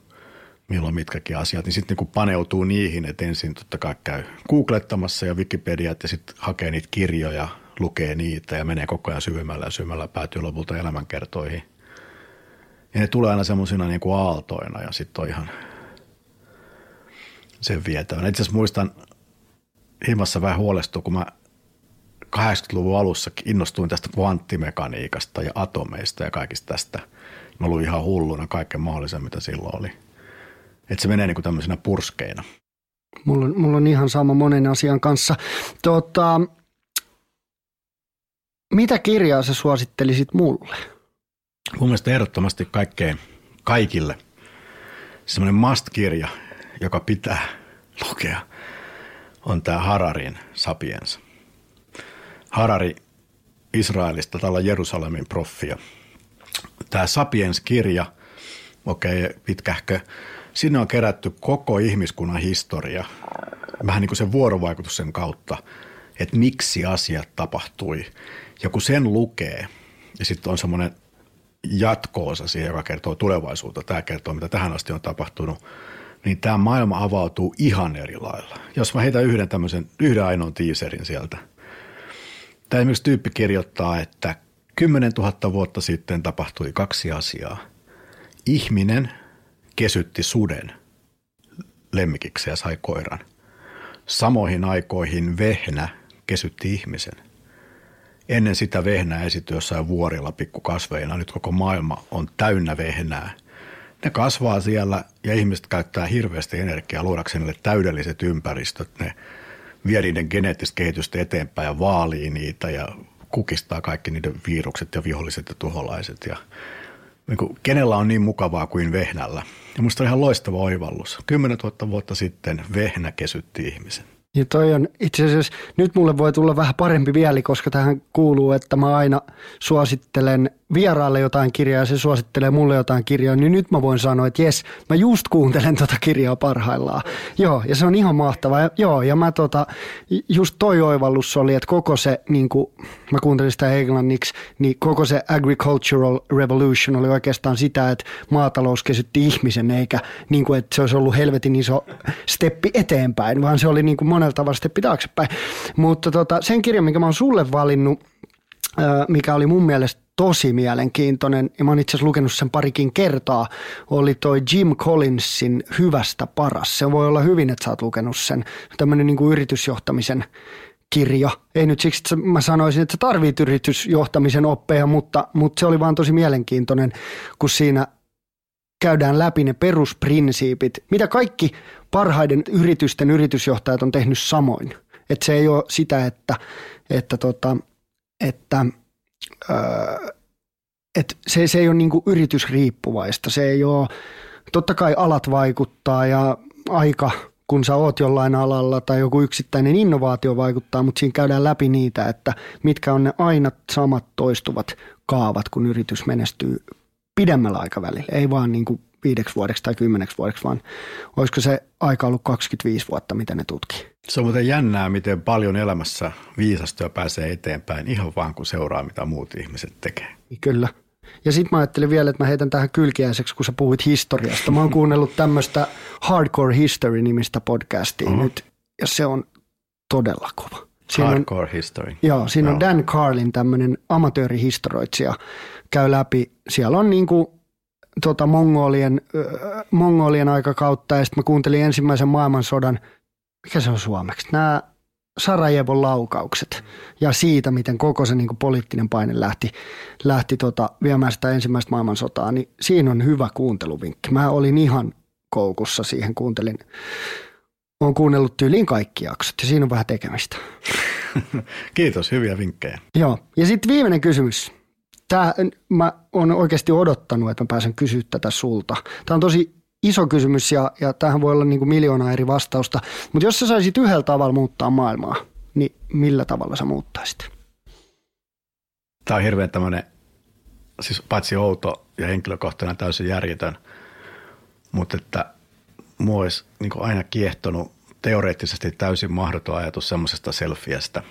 milloin mitkäkin asiat, niin sitten niin paneutuu niihin, että ensin totta kai käy googlettamassa ja Wikipediat ja sitten hakee niitä kirjoja, lukee niitä ja menee koko ajan syvemmällä ja syvemmällä päätyy lopulta elämänkertoihin. Ja ne tulee aina semmoisina niin aaltoina ja sitten on ihan sen vietävänä. Itse asiassa muistan himassa vähän huolestua, kun mä 80-luvun alussa innostuin tästä kvanttimekaniikasta ja atomeista ja kaikista tästä. Mä luin ihan hulluna kaiken mahdollisen, mitä silloin oli. Että se menee niin kuin tämmöisenä purskeina. Mulla on, mulla on ihan sama monen asian kanssa. Tota, mitä kirjaa sä suosittelisit mulle? Mun mielestä ehdottomasti kaikkeen, kaikille semmoinen must-kirja, joka pitää lukea, on tämä Hararin Sapiens. Harari Israelista, tällä Jerusalemin proffia. Tämä Sapiens-kirja, okei, okay, pitkähkö, sinne on kerätty koko ihmiskunnan historia, vähän niin kuin se vuorovaikutus sen kautta, että miksi asiat tapahtui. Ja kun sen lukee, ja sitten on semmoinen jatko-osa siihen, joka kertoo tulevaisuutta, tämä kertoo, mitä tähän asti on tapahtunut, niin tämä maailma avautuu ihan eri lailla. Jos mä heitän yhden tämmöisen, yhden ainoan tiiserin sieltä. Tämä esimerkiksi tyyppi kirjoittaa, että 10 000 vuotta sitten tapahtui kaksi asiaa. Ihminen kesytti suden lemmikiksi ja sai koiran. Samoihin aikoihin vehnä kesytti ihmisen. Ennen sitä vehnää esityi jossain vuorilla pikkukasveina. Nyt koko maailma on täynnä vehnää. Ne kasvaa siellä ja ihmiset käyttää hirveästi energiaa luodakseen niille täydelliset ympäristöt. Ne vie niiden geneettistä kehitystä eteenpäin ja vaalii niitä ja kukistaa kaikki niiden virukset ja viholliset ja tuholaiset. Ja niin kuin, kenellä on niin mukavaa kuin vehnällä. Ja musta on ihan loistava oivallus. 10 000 vuotta sitten vehnä kesytti ihmisen. Ja toi on itse asiassa, nyt mulle voi tulla vähän parempi vielä, koska tähän kuuluu, että mä aina suosittelen vieraalle jotain kirjaa ja se suosittelee mulle jotain kirjaa, niin nyt mä voin sanoa, että jes, mä just kuuntelen tota kirjaa parhaillaan. Joo, ja se on ihan mahtavaa. Ja, joo, ja mä tota, just toi oivallus oli, että koko se, niin kuin, mä kuuntelin sitä englanniksi, niin koko se agricultural revolution oli oikeastaan sitä, että maatalous kesytti ihmisen, eikä niin kuin, että se olisi ollut helvetin iso steppi eteenpäin, vaan se oli niin kuin monella tavalla steppi taaksepäin. Mutta tota, sen kirjan, minkä mä oon sulle valinnut, mikä oli mun mielestä tosi mielenkiintoinen, ja mä oon itse asiassa lukenut sen parikin kertaa, oli toi Jim Collinsin Hyvästä paras. Se voi olla hyvin, että sä oot lukenut sen. Tämmöinen niin kuin yritysjohtamisen kirja. Ei nyt siksi, että mä sanoisin, että sä tarvit yritysjohtamisen oppeja, mutta, mutta se oli vaan tosi mielenkiintoinen, kun siinä käydään läpi ne perusprinsiipit, mitä kaikki parhaiden yritysten yritysjohtajat on tehnyt samoin. Että se ei ole sitä, että, että, tota, että öö, että se, se ei ole niinku yritysriippuvaista. Se ei ole, totta kai alat vaikuttaa ja aika, kun sä oot jollain alalla tai joku yksittäinen innovaatio vaikuttaa, mutta siinä käydään läpi niitä, että mitkä on ne aina samat toistuvat kaavat, kun yritys menestyy pidemmällä aikavälillä. Ei vaan niin kuin viideksi vuodeksi tai kymmeneksi vuodeksi, vaan olisiko se aika ollut 25 vuotta, mitä ne tutkii. Se on muuten jännää, miten paljon elämässä viisastoja pääsee eteenpäin ihan vaan kun seuraa, mitä muut ihmiset tekee. Kyllä. Ja sitten mä ajattelin vielä, että mä heitän tähän kylkiäiseksi, kun sä puhuit historiasta. Mä oon kuunnellut tämmöistä Hardcore History-nimistä podcastia mm-hmm. nyt, ja se on todella kova. Siinä Hardcore on, History. Joo, siinä no. on Dan Carlin, tämmöinen amatöörihistoroitsija, käy läpi. Siellä on niinku tota mongolien, äh, mongolien aikakautta ja sitten mä kuuntelin ensimmäisen maailmansodan, mikä se on suomeksi, nämä Sarajevon laukaukset ja siitä, miten koko se niin poliittinen paine lähti, lähti tota, viemään sitä ensimmäistä maailmansotaa, niin siinä on hyvä kuunteluvinkki. Mä olin ihan koukussa siihen, kuuntelin, olen kuunnellut tyyliin kaikki jaksot ja siinä on vähän tekemistä. Kiitos, hyviä vinkkejä. Joo, ja sitten viimeinen kysymys tämä, mä oon oikeasti odottanut, että mä pääsen kysyä tätä sulta. Tämä on tosi iso kysymys ja, ja tähän voi olla niin kuin miljoona eri vastausta. Mutta jos sä saisit yhdellä tavalla muuttaa maailmaa, niin millä tavalla sä muuttaisit? Tämä on hirveän tämmöinen, siis paitsi outo ja henkilökohtainen täysin järjetön, mutta että mua olisi niin aina kiehtonut teoreettisesti täysin mahdoton ajatus semmoisesta selfiestä,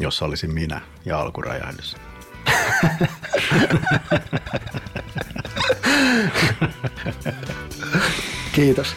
jossa olisin minä ja alkurajahdys. Kiitos.